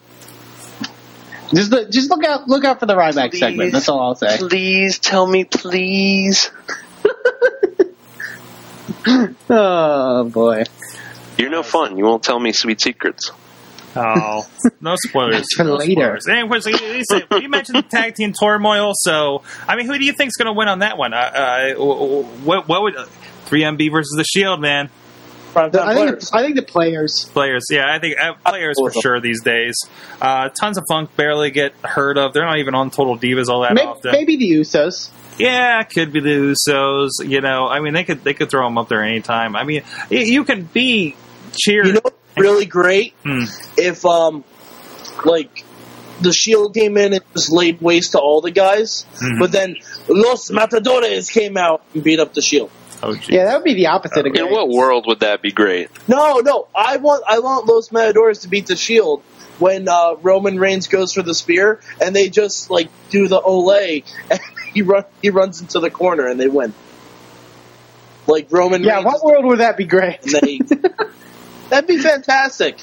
Just look, just look out, look out for the Ryback Please. segment. That's all I'll say. Please tell me, please. Oh boy, You're no fun. You won't tell me sweet secrets. Oh, no spoilers. That's for no later. Spoilers. Anyway, so you, you you mentioned the tag team turmoil. So, I mean, who do you think's going to win on that one? Uh, uh, what, what would 3MB versus the Shield, man? Primetime I think players. I think the players. Players, yeah, I think uh, players for sure these days. Uh, Tons of Funk barely get heard of. They're not even on Total Divas all that Maybe, often. maybe the Usos. Yeah, could be the Usos. You know, I mean, they could they could throw them up there anytime. I mean, you can be cheered. You know what's really great? Hmm. If, um, like, the Shield came in and just laid waste to all the guys, Mhm. but then Los Matadores came out and beat up the Shield. oh, gee. Yeah, that would be the opposite of In what world would that be great? No, no, I want I want Los Matadores to beat the Shield when uh, Roman Reigns goes for the spear, and they just like do the ole, and he run he runs into the corner and they win. Like Roman Yeah, Reigns, what world would that be great? and they, that'd be fantastic.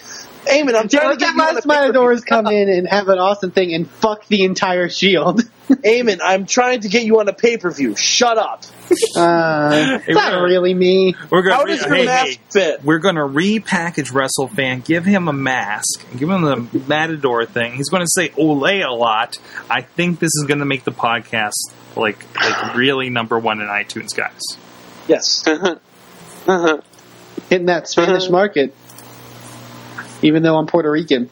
Eamon, I'm trying let's to get you on a Los Matadores pay-per-view. come in and have an awesome thing and fuck the entire shield. Eamon, I'm trying to get you on a pay per view. Shut up. Uh, it's not really me. We're gonna How re- does your hey, mask hey, fit? we're going to repackage WrestleFan, give him a mask, give him the Matador thing. He's going to say Olay a lot. I think this is going to make the podcast like like really number one in iTunes, guys. Yes. Hitting that Spanish uh-huh. market. Even though I'm Puerto Rican.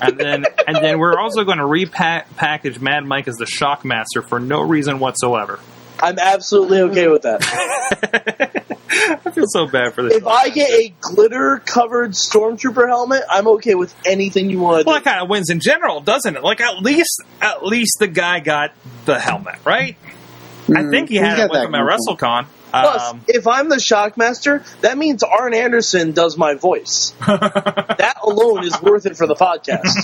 And then and then we're also going to repackage Mad Mike as the Shockmaster for no reason whatsoever. I'm absolutely okay with that. I feel so bad for this. If I get a glitter covered stormtrooper helmet, I'm okay with anything you want to well, do. that kind of wins in general, doesn't it? Like at least at least the guy got the helmet, right? I mm-hmm. think he had got it with him at going for WrestleCon. Plus, Um, if I'm the Shockmaster, that means Arn Anderson does my voice. that alone is worth it for the podcast.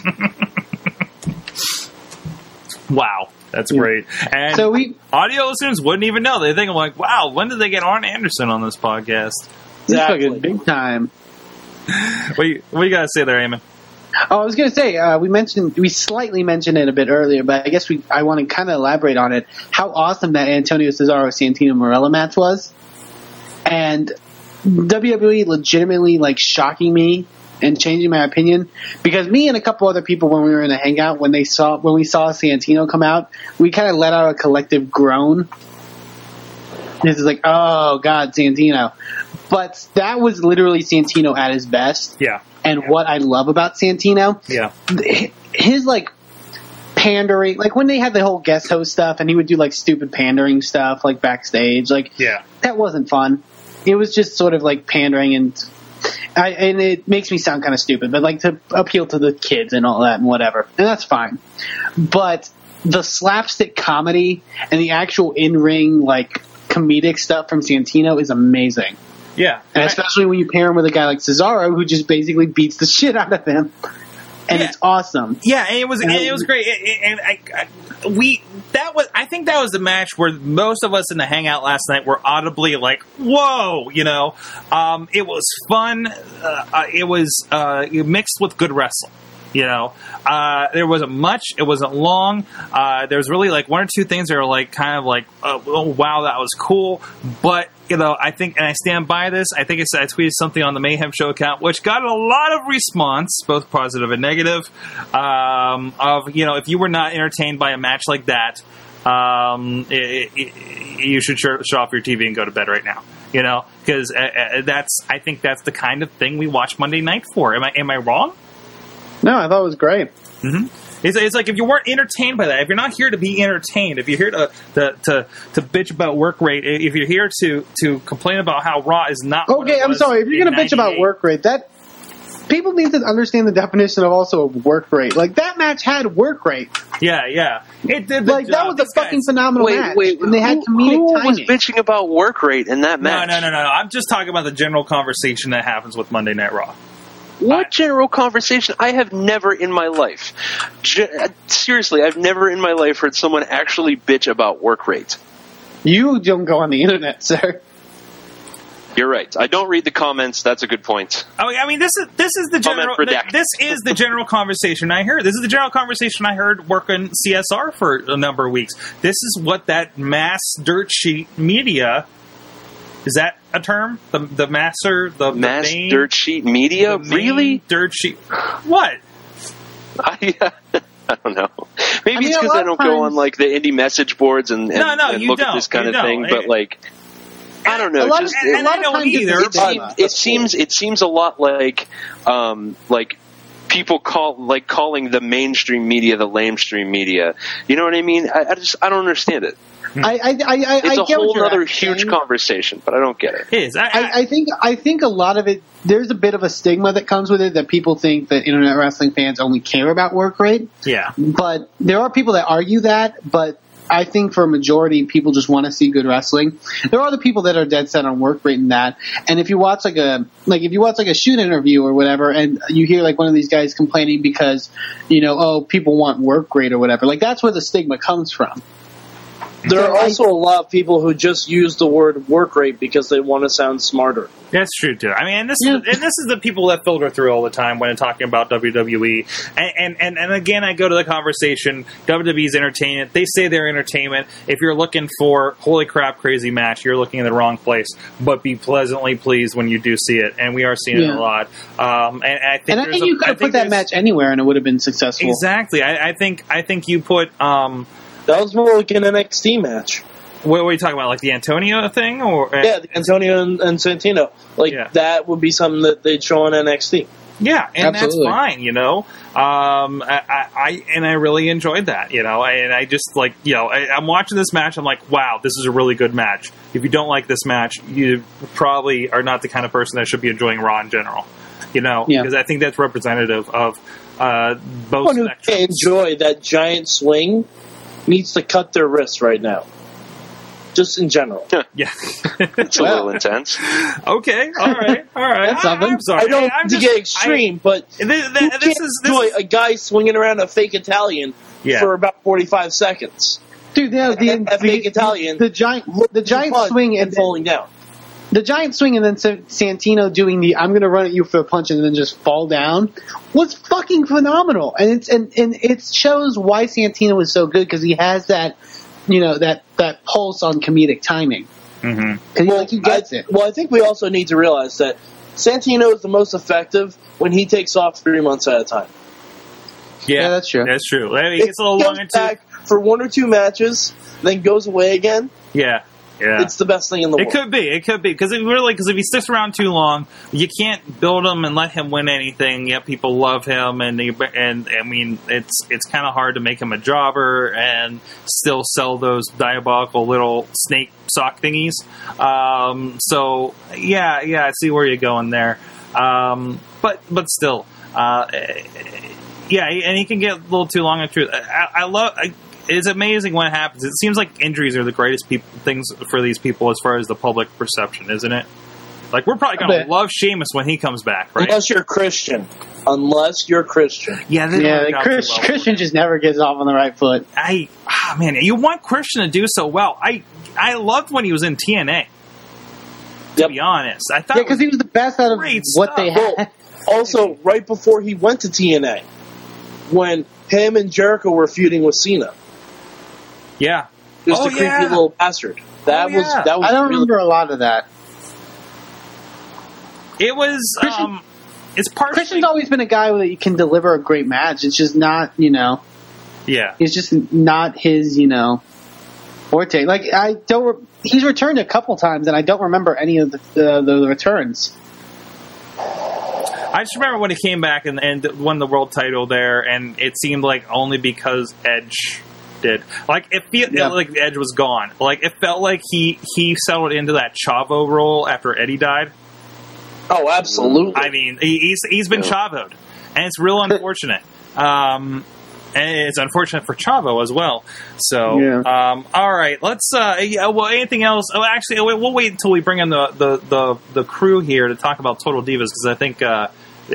wow, that's great. And So we audio listeners wouldn't even know. They think I'm like, wow, when did they get Arn Anderson on this podcast? Exactly. big time. What you, what you got to say there, Eamon? Oh, I was gonna say uh, we mentioned we slightly mentioned it a bit earlier, but I guess we I want to kind of elaborate on it. How awesome that Antonio Cesaro Santino Marella match was, and WWE legitimately like shocking me and changing my opinion because me and a couple other people when we were in the hangout when they saw when we saw Santino come out, we kind of let out a collective groan. This is like, oh god, Santino. But that was literally Santino at his best. Yeah. And what I love about Santino, Yeah. his like pandering, like when they had the whole guest host stuff, and he would do like stupid pandering stuff, like backstage, like Yeah. that wasn't fun. It was just sort of like pandering, and I, and it makes me sound kind of stupid, but like to appeal to the kids and all that and whatever, and that's fine. But the slapstick comedy and the actual in ring like comedic stuff from Santino is amazing. Yeah. And especially when you pair him with a guy like Cesaro, who just basically beats the shit out of him, and Yeah. it's awesome. Yeah, and it was and And- it was great. And I, I, we that was I think that was the match where most of us in the hangout last night were audibly like, "Whoa!" You know, um, it was fun. Uh, uh, it was uh, mixed with good wrestling. You know, uh, there wasn't much. It wasn't long. Uh, there was really like one or two things that were like kind of like, uh, oh wow, that was cool. But you know, I think, and I stand by this. I think I tweeted something on the Mayhem Show account, which got a lot of response, both positive and negative. Um, of you know, if you were not entertained by a match like that, um, i i you should shut shut off your TV and go to bed right now. You know, because uh, uh, that's I think that's the kind of thing we watch Monday night for. Am I am I wrong? No, I thought it was great. Mm-hmm. It's, it's like if you weren't entertained by that, if you're not here to be entertained, if you're here to to, to, to bitch about work rate, if you're here to to complain about how Raw is not. what Okay, it I'm was sorry. If you're going to bitch about work rate, that people need to understand the definition of also work rate. Like that match had work rate. yeah, yeah, it did. the Like that job. was a These guys- fucking phenomenal Wait, match. wait, and they had who, comedic who was timing. bitching about work rate in that No, match? no, no, no, no. I'm just talking about the general conversation that happens with Monday Night Raw. What general conversation? I have never in my life, ge- uh, seriously, I've never in my life heard someone actually bitch about work rate. You don't go on the internet, sir. You're right. I don't read the comments. That's a good point. Oh, I mean, I mean, this is this is the general. This is the general conversation I heard. This is the general conversation I heard working CSR for a number of weeks. This is what that mass dirt sheet media is that a term? The the master the Mass the main, dirt sheet media? the main Really? dirt sheet? What? I, I don't know. Maybe I mean, it's because I don't go on like the indie message boards and, and, No, no, and look at don't. this kind You of don't. thing. But like, I don't know. A lot just of, and- a and lot I of don't times either, it's- it, seems, it seems it seems a lot like um, like people call like calling the mainstream media the lamestream media. You know what I mean? I, I just I don't understand it. Hmm. I, I, I, I, It's I a get what whole other at- huge saying. conversation, but I don't get it. It is. I, I, I, I think I think a lot of it there's a bit of a stigma that comes with it that people think that internet wrestling fans only care about work rate. yeah. But there are people that argue that, but I think for a majority, people just want to see good wrestling. There are other people that are dead set on work rate and that. And if you watch like a like if you watch like a shoot interview or whatever, and you hear like one of these guys complaining because you know oh people want work rate or whatever, like that's where the stigma comes from. There are also a lot of people who just use the word work rate because they want to sound smarter. That's true too. I mean, and this Yeah. is, and this is the people that filter through all the time when talking about WWE. And, and and and again, I go to the conversation. WWE's entertainment. They say they're entertainment. If you're looking for holy crap, crazy match, you're looking in the wrong place. But be pleasantly pleased when you do see it, and we are seeing it a lot. Um, and, I think And I think a- you could have put that match anywhere and it would have been successful. exactly. I, I think I think you put. Um, That was more like an NXT match. what were you talking about? Like the Antonio thing, or Yeah, the Antonio and, and Santino. Like Yeah. that would be something that they'd show on NXT. Yeah, and Absolutely. that's fine, you know. Um, I, I, I and I really enjoyed that, you know. And I just like, you know, I, I'm watching this match. I'm like, wow, this is a really good match. If you don't like this match, you probably are not the kind of person that should be enjoying Raw in general, you know. Yeah. Because I think that's representative of uh, both. Someone who spectrums. can't enjoy that giant swing needs to cut their wrists right now. Just in general. Yeah. It's a little intense. okay. All right. All right. That's something. I, am sorry. I don't I'm to just- get extreme, but I, this, you this can't is this enjoy is, a guy swinging around a fake Italian Yeah. for about 45 seconds. Dude, yeah, the, That- that the, fake Italian the giant, the giant swing and and falling down. The giant swing and then Santino doing the I'm going to run at you for a punch and then just fall down was fucking phenomenal. And it's and, and it shows why Santino was so good because he has that you know that that pulse on comedic timing. hmm Because like he gets I, it. Well, I think we also need to realize that Santino is the most effective when he takes off three months at a time. Yeah, Yeah, that's true. That's true. I mean, If it's a little long comes into back for one or two matches, then goes away again. yeah, yeah. It's the best thing in the It world. It could be. It could be because it really because if he sticks around too long, you can't build him and let him win anything. Yet people love him, and he, and I mean it's it's kind of hard to make him a jobber and still sell those diabolical little snake sock thingies. Um, so yeah, yeah, I see where you're going there. Um, but but still, uh, yeah, and he can get a little too long. Through. I, I love. I, it's amazing what happens. It seems like injuries are the greatest peop things for these people as far as the public perception, isn't it? Like we're probably gonna love Sheamus when he comes back, right? Unless you're Christian. Unless you're Christian. yeah, they Yeah, Chris, well. Christian just never gets off on the right foot. I, ah, man, you want Christian to do so well. I, I loved when he was in TNA. To Yep. be honest, I thought because was- he was the best out of what stuff. they Well, had. also, right before he went to TNA, when him and Jericho were feuding with Cena, yeah, just Oh, a creepy yeah. little bastard. That Oh, was yeah. that was. I don't really- remember a lot of that. it was. Christian- um, it's partially Christian's always been a guy that you can deliver a great match. It's just not, you know, yeah. it's just not his, you know, forte. Like I don't. Re- he's returned a couple times, and I don't remember any of the uh, the returns. I just remember when he came back and, and won the world title there, and it seemed like only because Edge did. Like it felt Yeah. like Edge was gone. Like it felt like he he settled into that Chavo role after Eddie died. Oh, absolutely. I mean, he, he's he's been Chavoed, and it's real unfortunate. Um, and it's unfortunate for Chavo as well. So, Yeah. um, all right, let's. Uh, yeah, well, anything else? Oh, actually, we'll wait until we bring in the the the, the crew here to talk about Total Divas because I think. Uh, yeah,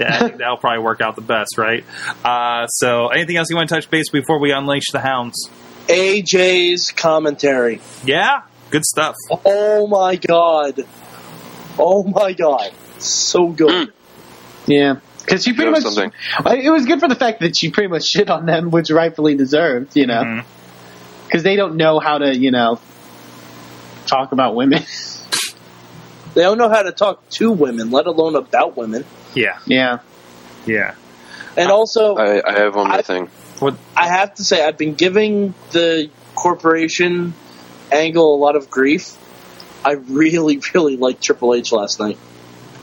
I think that'll probably work out the best, right? Uh, so, anything else you want to touch base before we unleash the hounds? AJ's commentary. Yeah, good stuff. Oh my god. Oh my god. So good. Yeah, because she pretty much. something. It was good for the fact that she pretty much shit on them, which rightfully deserved. You know, because they don't know how to, you know, talk about women. They don't know how to talk to women, let alone about women. Yeah, yeah. yeah. And also, I, I have one more I- thing. What? I have to say, I've been giving the corporation angle a lot of grief. I really, really liked Triple H last night.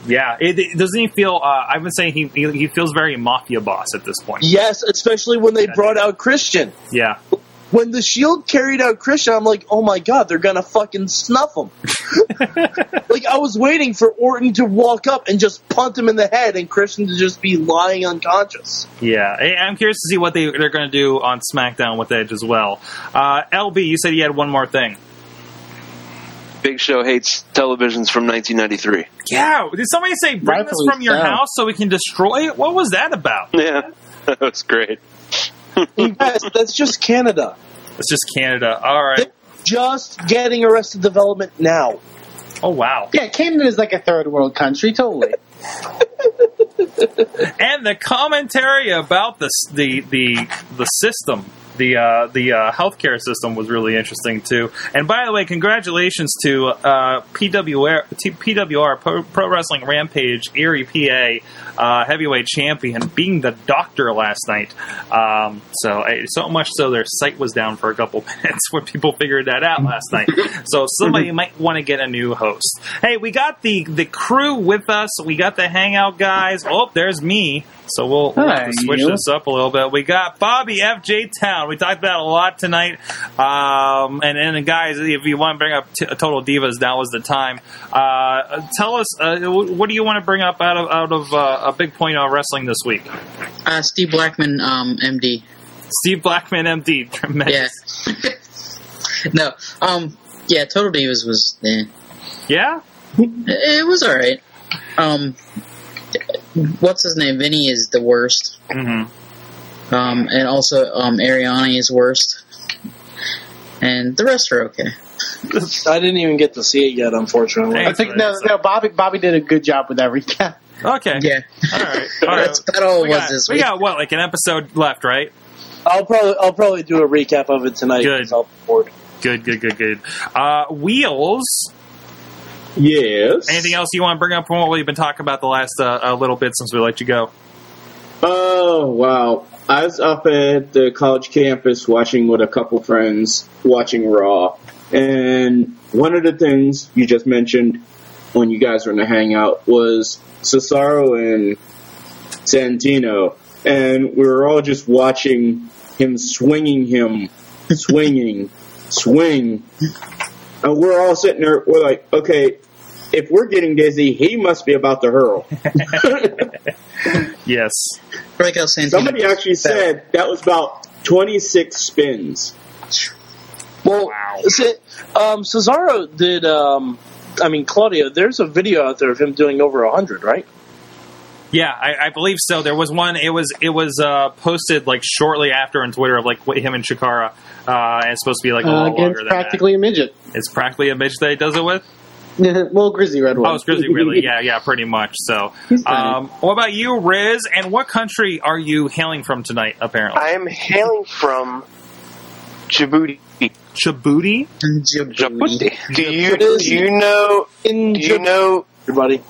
Yeah, it, it- doesn't he feel? Uh, I've been saying he, he he feels very mafia boss at this point. Yes, especially when they brought out Christian. Yeah, When the Shield carried out Christian, I'm like, oh my god, they're gonna fucking snuff him. like I was waiting for Orton to walk up and just punt him in the head, and Christian to just be lying unconscious. yeah. I- I'm curious to see what they they're going to do on SmackDown with Edge as well. Uh, LB, you said you had one more thing. Big Show hates televisions from 1993. Yeah, did somebody say bring this from your so. house so we can destroy it? What was that about? Yeah, that was great. You guys, that's just Canada. It's just Canada. All right. Just getting Arrested Development now. Oh wow. Yeah, Canada is like a third world country, totally. and the commentary about the the the the system, the uh, the uh, healthcare system was really interesting too. And by the way, congratulations to uh, PWR T- PWR Pro, Pro Wrestling Rampage Erie PA uh, heavyweight champion being the doctor last night. Um, so so much so their site was down for a couple minutes when people figured that out last night. So somebody might want to get a new host. Hey, we got the the crew with us. We got the hangout guys. Oh, there's me. So we'll, we'll have to switch you. this up a little bit. We got Bobby FJ Town. We talked about it a lot tonight. Um, and and guys, if you want to bring up t- Total Divas, now is the time. Uh, tell us uh, what do you want to bring up out of out of uh, a big point on wrestling this week? Uh, Steve Blackman, um, MD. Steve Blackman, MD, Yeah. no, um, yeah, Total Divas was, eh. Yeah, it, it was alright. Um, what's his name? Vinny is the worst. hmm Um, and also, um, Ariani is worst. And the rest are okay. I didn't even get to see it yet, unfortunately. Hey. I think no, no. Bobby, Bobby did a good job with that recap. Okay. Yeah. All right. All right. That's about all We was got, this we week. got what, like an episode left, right? I'll probably I'll probably do a recap of it tonight. Good. 'cause I'll be bored. Good, good, good, good. Uh, Wheels Yes. Anything else you want to bring up from what we've been talking about the last uh, uh, little bit since we let you go? Oh wow! I was up at the college campus watching with a couple friends, watching Raw, and one of the things you just mentioned when you guys were in the hangout was Cesaro and Santino, and we were all just watching him swinging him, swinging, swing, and we're all sitting there. We're like, okay. If we're getting dizzy, he must be about to hurl. Yes. Break out Santino. Somebody actually said that was about 26 spins. Well, is it, um, Cesaro did. Um, I mean, Claudio. There's a video out there of him doing over hundred, right? Yeah, I, I believe so. There was one. It was it was uh, posted like shortly after on Twitter of like him and Chikara. Uh, and it's supposed to be like a Uh, little longer against than practically a midget. It's practically a midget that he does it with. well, Grizzly Redwood. Oh, it's Grizzly, really? Yeah, yeah, pretty much. So, um, what about you, Riz? And what country are you hailing from tonight? Apparently, I am hailing from Djibouti. Djibouti. Djibouti. Do you do you know In do you know everybody.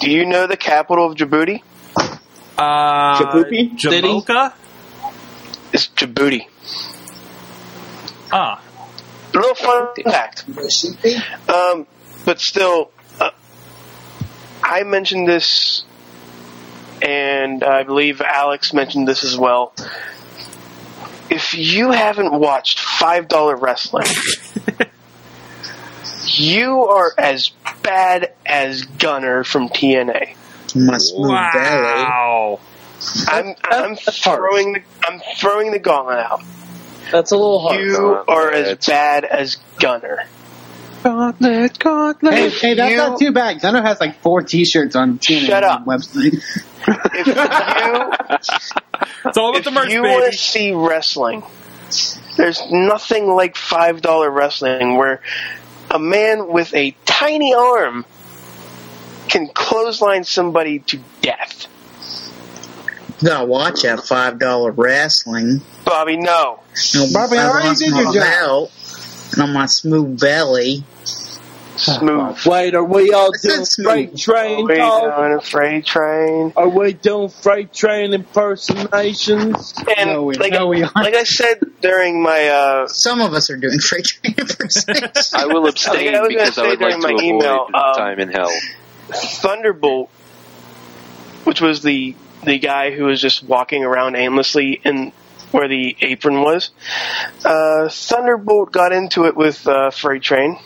Do you know the capital of Djibouti? Uh, Djibouti? Jamocha. It's Djibouti. Ah, A little fun fact. Um, but still, uh, I mentioned this, and I believe Alex mentioned this as well. If you haven't watched Five Dollar Wrestling, you are as bad as Gunner from TNA. My smooth wow. I'm I'm throwing the I'm throwing the gauntlet out. That's a little hard. You are as bad as Gunner. Gauntlet, gauntlet. Hey, hey, that's you- not too bad. Gunner has like four T-shirts on TNA Shut up. website. If you It's all about if the merch, you want to see wrestling, there's nothing like five dollar wrestling where a man with a tiny arm can clothesline somebody to death. Gotta watch that five dollar wrestling. Bobby, no. No, Bobby, I already lost did your job. belt and on my smooth belly. Smooth. Wait, are we all I doing freight train Way talk? down a freight train. Are we doing freight train impersonations? And No, we- like, no, we aren't. like I said during my uh, Some of us are doing freight train impersonations. I will abstain I because I would like during to my avoid email, um, time in hell. Thunderbolt, which was the the guy who was just walking around aimlessly in where the apron was. Uh, Thunderbolt got into it with uh, Freight Train,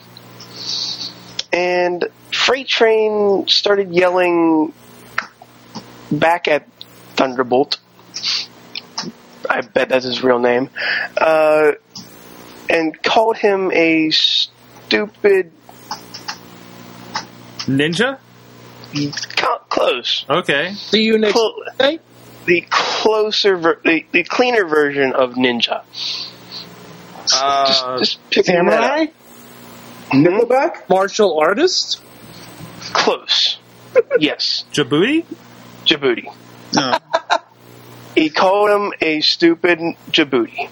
and Freight Train started yelling back at Thunderbolt. I bet that's his real name, uh, and called him a stupid. Ninja. Close. Okay. See you next Cl- day. the closer, ver- the, the cleaner version of Ninja. Uh, just, just picking that up. Nickelback? Martial artist? Close. yes, Djibouti. Djibouti. no. He called him a stupid Djibouti.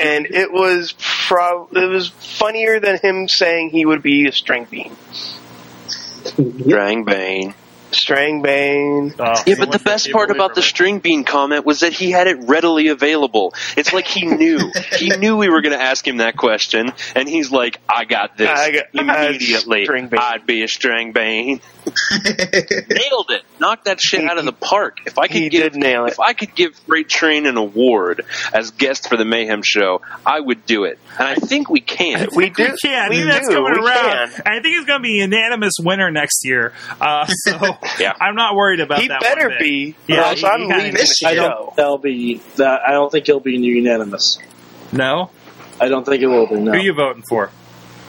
And it was prob- it was funnier than him saying he would be a string bean. Drang Bane. String bean. Oh, Yeah, but the best part about the string bean comment was that he had it readily available. It's like he knew. he knew we were going to ask him that question, and he's like, I got this. I got- Immediately, string bean. I'd be a string bean." Nailed it. Knocked that shit He- out of the park. If I could he give, did nail it. If I could give Freight Train an award as guest for the Mayhem Show, I would do it. And I think we can. We do. We can. I We think that's do. coming We around. can. And I think it's going to be unanimous winner next year. Uh, so Yeah. I'm not worried about He that. better one be. Yeah, or else he- I'm he kinda leaving the missed I show. don't. That'll be that. I don't think he'll be unanimous. No. I don't think it will be. No, Who are you voting for?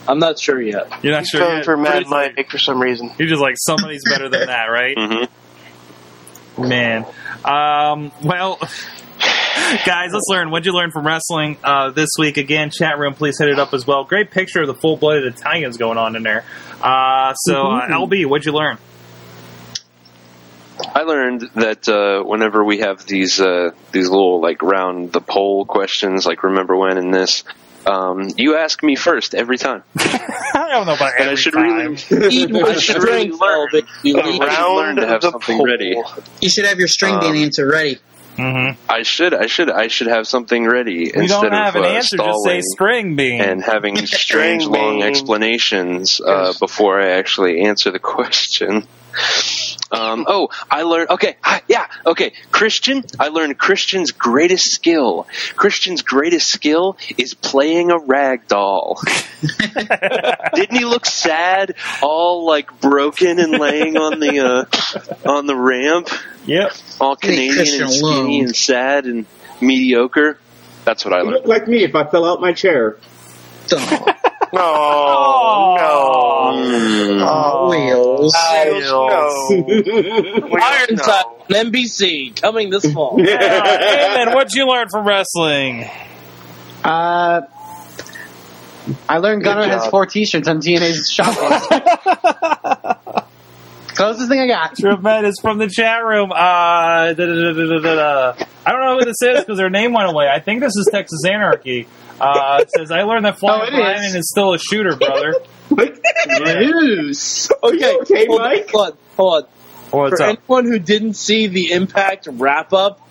I'm not sure yet. You're not He's sure voting yet? for What Mad is it? Mike for some reason. You're just like somebody's better than that, right? hmm Man. Um, well, guys, let's learn. What'd you learn from wrestling uh, this week? Again, chat room, please hit it up as well. Great picture of the full blooded Italians going on in there. Uh, so, uh, LB, what'd you learn? I learned that uh, whenever we have these uh, these little like round the poll questions, like remember when in this, um, you ask me first every time. I don't know about And I should time. really, I should really strength, learn. Elvis. You should learn to have the something ready. You should have your string Um, bean answer ready. hmm I should, I should, I should have something ready You instead don't have of an uh, answer. Just say string bean. and having strange long explanations uh, before I actually answer the question. Um, oh, I learned. Okay, hi- yeah, okay. Christian, I learned Christian's greatest skill. Christian's greatest skill is playing a rag doll. Didn't he look sad, all like broken and laying on the uh, on the ramp, yep. all Canadian and skinny alone. and sad and mediocre? That's what I learned. look like me if I fell out my chair. Oh, Oh, no. Mm. Oh, wheels. no. Iron no. Time on NBC coming this fall. Uh, Eamon, what'd you learn from wrestling? Uh, I learned Good Gunner has four T-shirts on TNA's shop. Closest thing I got. Tremendous from the chat room. Uh, da, da, da, da, da, da. I don't know who this is because their name went away. I think this is Texas Anarchy. Uh, it says, I learned that Oh, Flying it Brian is. is still a shooter, brother. Loose. Okay, okay, hold on, Mike? hold on, hold on. What's For up? anyone who didn't see the Impact wrap up,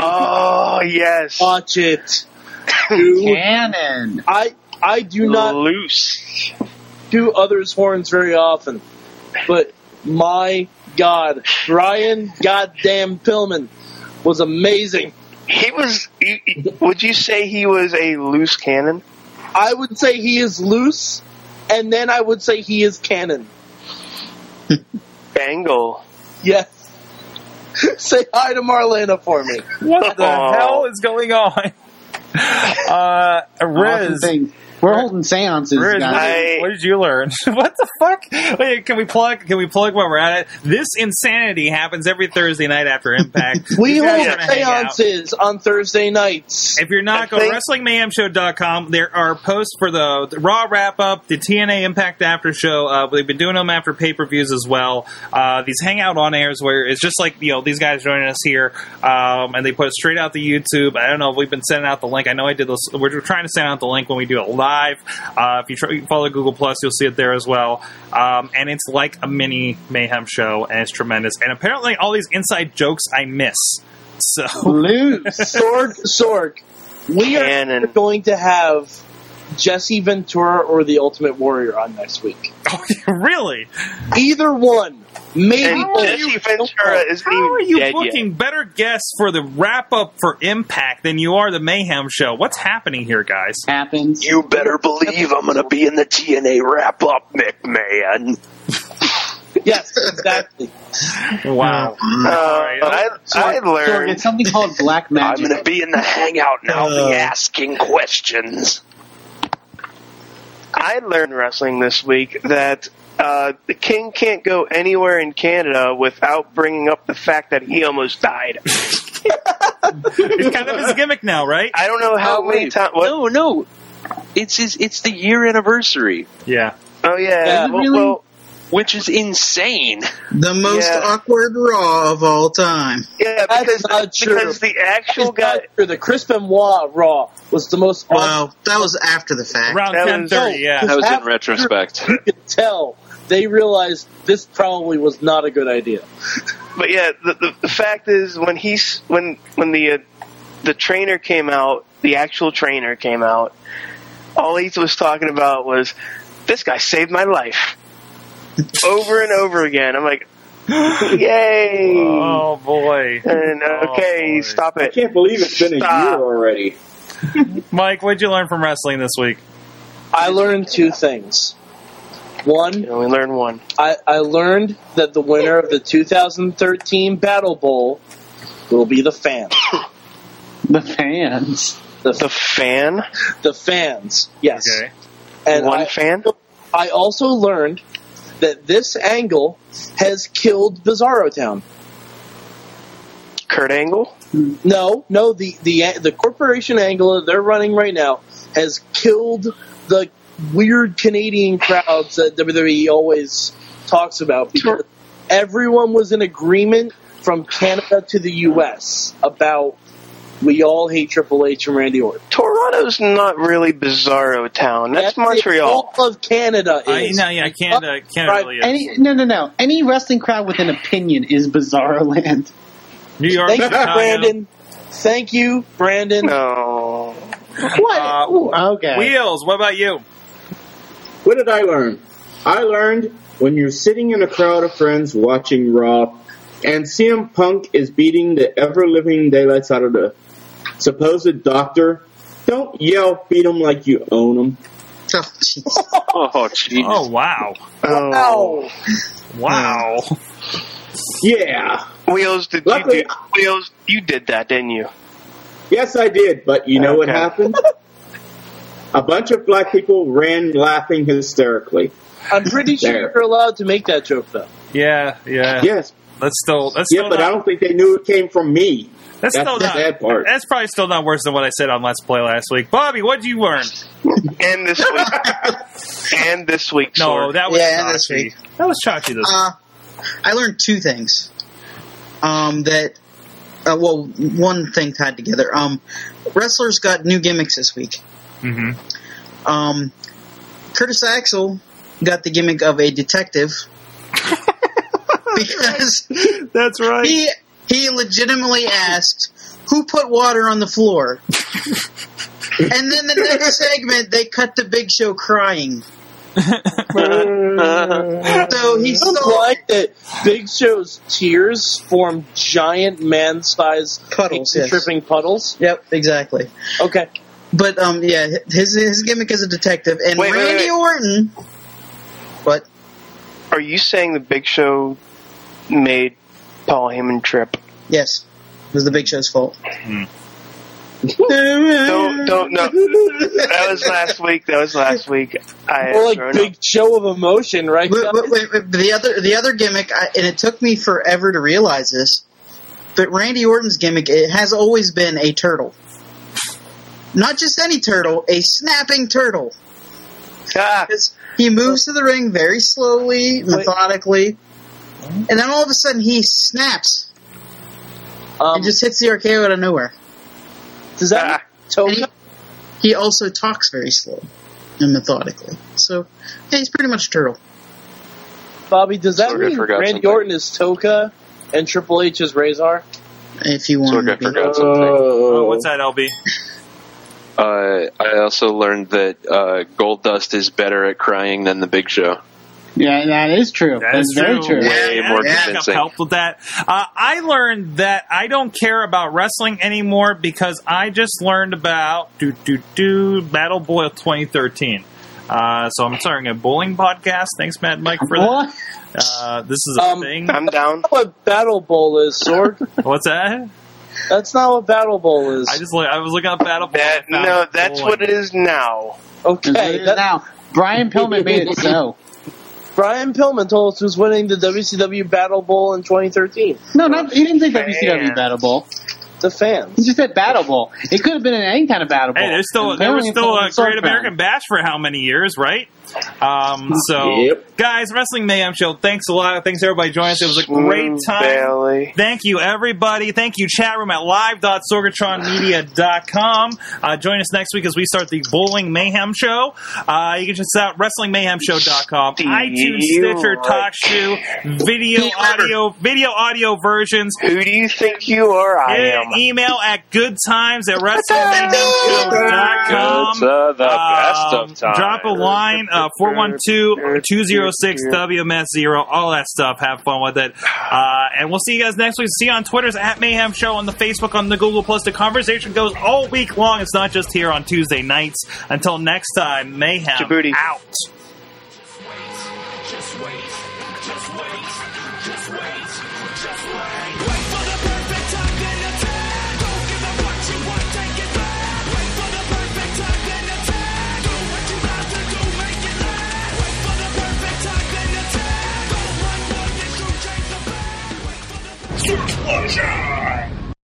Oh, yes. watch it. Dude, Cannon. I I do not Loose. do others' horns very often, but my God, Brian Goddamn Pillman was amazing. He was. he- he- Would you say he was a loose cannon? I would say he is loose, and then I would say he is canon. Bangle. Yes. say hi to Marlena for me. What the Oh. hell is going on? Uh, Riz. thing. We're holding seances, Riz, what, guys. did, what did you learn? what the fuck? Wait, can we plug? Can we plug while we're at it? This insanity happens every Thursday night after Impact. We You guys hold are gonna hang out. seances on Thursday nights. If you're not, I go to think- WrestlingMayhemShow.com. There are posts for the, the Raw wrap up, the TNA Impact After Show. Uh, they've been doing them after pay per views as well. Uh, these hangout on airs where it's just like you know these guys joining us here, um, and they put it straight out to YouTube. I don't know if we've been sending out the link. I know I did this. We're trying to send out the link when we do it live. Uh, if you try, follow Google Plus, you'll see it there as well. Um, and it's like a mini Mayhem show, and it's tremendous. And apparently, all these inside jokes I miss. So Loose. Sorg, Sorg, we are Cannon. going to have Jesse Ventura or the Ultimate Warrior on next week. really. Either one. Maybe And. Jesse Ventura isn't How are even you dead booking yet. better guests for the wrap up for Impact than you are the Mayhem show? What's happening here, guys? Happens. You better believe I'm gonna be in the TNA wrap up, McMahon. Yes, exactly. Wow. Uh, I, I Sorg, learned. it's something called black magic. I'm gonna be in the hangout now, I'll be asking questions. I learned wrestling this week that uh, the king can't go anywhere in Canada without bringing up the fact that he almost died. It's kind of his gimmick now, right? I don't know how Oh, many times. No, no. It's his, it's the year anniversary, Yeah. Oh yeah. Yeah, well, really? well, which is insane. The most Yeah. awkward Raw of all time. yeah, That's because not true. because the actual It's guy. not true. The Chris Benoit Raw was the most awesome. Well, that was after the fact. Around ten thirty, ten yeah. That was in retrospect. You could tell they realized this probably was not a good idea. But yeah, the, the, the fact is when he's when when the uh, the trainer came out, the actual trainer came out. All he was talking about was this guy saved my life over and over again. I'm like, yay! Oh boy, And oh, okay, Oh, boy. stop it! I can't believe it's been a year already. Mike, what'd you learn from wrestling this week? I learned two things. One, You only learn one. I, I learned that the winner of the 2013 Battle Bowl will be the fans. The fans. The, The fan, the fans, yes. Okay. And one I, fan. I also learned that this angle has killed Bizarro Town. Kurt Angle. No, no, the the the corporation angle that they're running right now has killed the weird Canadian crowds that WWE always talks about because everyone was in agreement from Canada to the US about We all hate Triple H and Randy Orton. Toronto's not really Bizarro Town. That's, what Montreal. All of Canada I, is. no, yeah, Canada, Canada Right, really is. Any no no no. Any wrestling crowd with an opinion is Bizarro Land. New York, Thank you, Brandon. Thank you, Brandon. No. What? Uh, Ooh, okay. Wheels, what about you? What did I learn? I learned when you're sitting in a crowd of friends watching Raw and CM Punk is beating the ever living daylights out of the supposed doctor, don't yell, beat him like you own him. Oh, jeez. Oh. Oh, wow. Oh. Wow. Yeah. Wheels, did you Luckily- do, Wheels, you did that, didn't you? Yes, I did, but you know what happened? A bunch of black people ran laughing hysterically. I'm pretty sure There. you're allowed to make that joke, though. Yeah, yeah. Yes, That's still, that's still yeah, still but not, I don't think they knew it came from me. That's That's still the not, sad part. that's probably still not worse than what I said on Let's Play last week. Bobby, what did you learn? And this week. and this week, No, Sorg. that was Yeah, and this week. That was Chachi this Uh, I learned two things. Um, that, uh, well, one thing tied together. Um, wrestlers got new gimmicks this week. Mm-hmm. Um, Curtis Axel got the gimmick of a detective because That's right. he he legitimately asked who put water on the floor. and then the next segment, they cut the Big Show crying. So he I'm like that Big Show's tears form giant man-sized Puddles, yes. tripping puddles. Yep, exactly. Okay. But um, yeah, his his gimmick is a detective, and Wait, wait, Randy wait. Orton. But Are you saying the Big Show made Paul Heyman trip? yes, it was the Big Show's fault. Don't, don't, no. That was last week. That was last week. I had Or like thrown big show of emotion, right? But, but, wait, wait, the other the other gimmick, I, and it took me forever to realize this, but Randy Orton's gimmick it has always been a turtle, not just any turtle, a snapping turtle. Ah, he moves to the ring very slowly, methodically, and then all of a sudden he snaps um, and just hits the RKO out of nowhere. does that ah. mean he, he also talks very slow and methodically. So yeah, he's pretty much a turtle. Bobby, does that Sorg, mean Randy something. Orton is Tokka and Triple H is Rahzar? If you want Sorg, I to be. forgot something. Oh, what's that, LB? Uh, I also learned that uh, Goldust is better at crying than the Big Show. Yeah, that is true. That That's is very true. true. Way Yeah, more I convincing. helped with that. Uh, I learned that I don't care about wrestling anymore because I just learned about do do do Battle Boy 2013. Uh, so I'm starting a bowling podcast. Thanks, Matt Mike, for that. Uh, this is a Um, thing. I'm down. That's what Battle Bowl is, Sorg. What's that? That's not what Battle Bowl is. I just I was looking up Battle Boy. That, no, that's bowling. what it is now. okay. That's what it is that- now, Brian Pillman made it so. Brian Pillman told us who's winning the WCW Battle Bowl in 2013. No, not he didn't say WCW Fans. Battle Bowl. The fans. He just said Battle Bowl. It could have been in any kind of Battle Bowl. Hey, there's still there was still a Great Sword American Bash for how many years, right? Um, so, Yep. guys, Wrestling Mayhem Show. Thanks a lot. Thanks everybody joining us. It was a great time. Thank you, everybody. Thank you, chat room at live.sorgatronmedia.com. Uh, join us next week as we start the Bowling Mayhem Show. Uh, you can check us out WrestlingMayhemShow.com, iTunes, Stitcher, Right. TalkShoe, video, audio, video, audio versions. Who do you think you are? I am. email at goodtimes at WrestlingMayhemShow.com. It's uh, the best Um, of times. Drop a line, uh, 412-206-WMS0, all that stuff. Have fun with it. Uh, and we'll see you guys next week. See you on Twitter's at Mayhem Show, on the Facebook, on the Google Plus. The conversation goes all week long. It's not just here on Tuesday nights. Until next time, Mayhem Djibouti. out. Just wait, just 都是我的。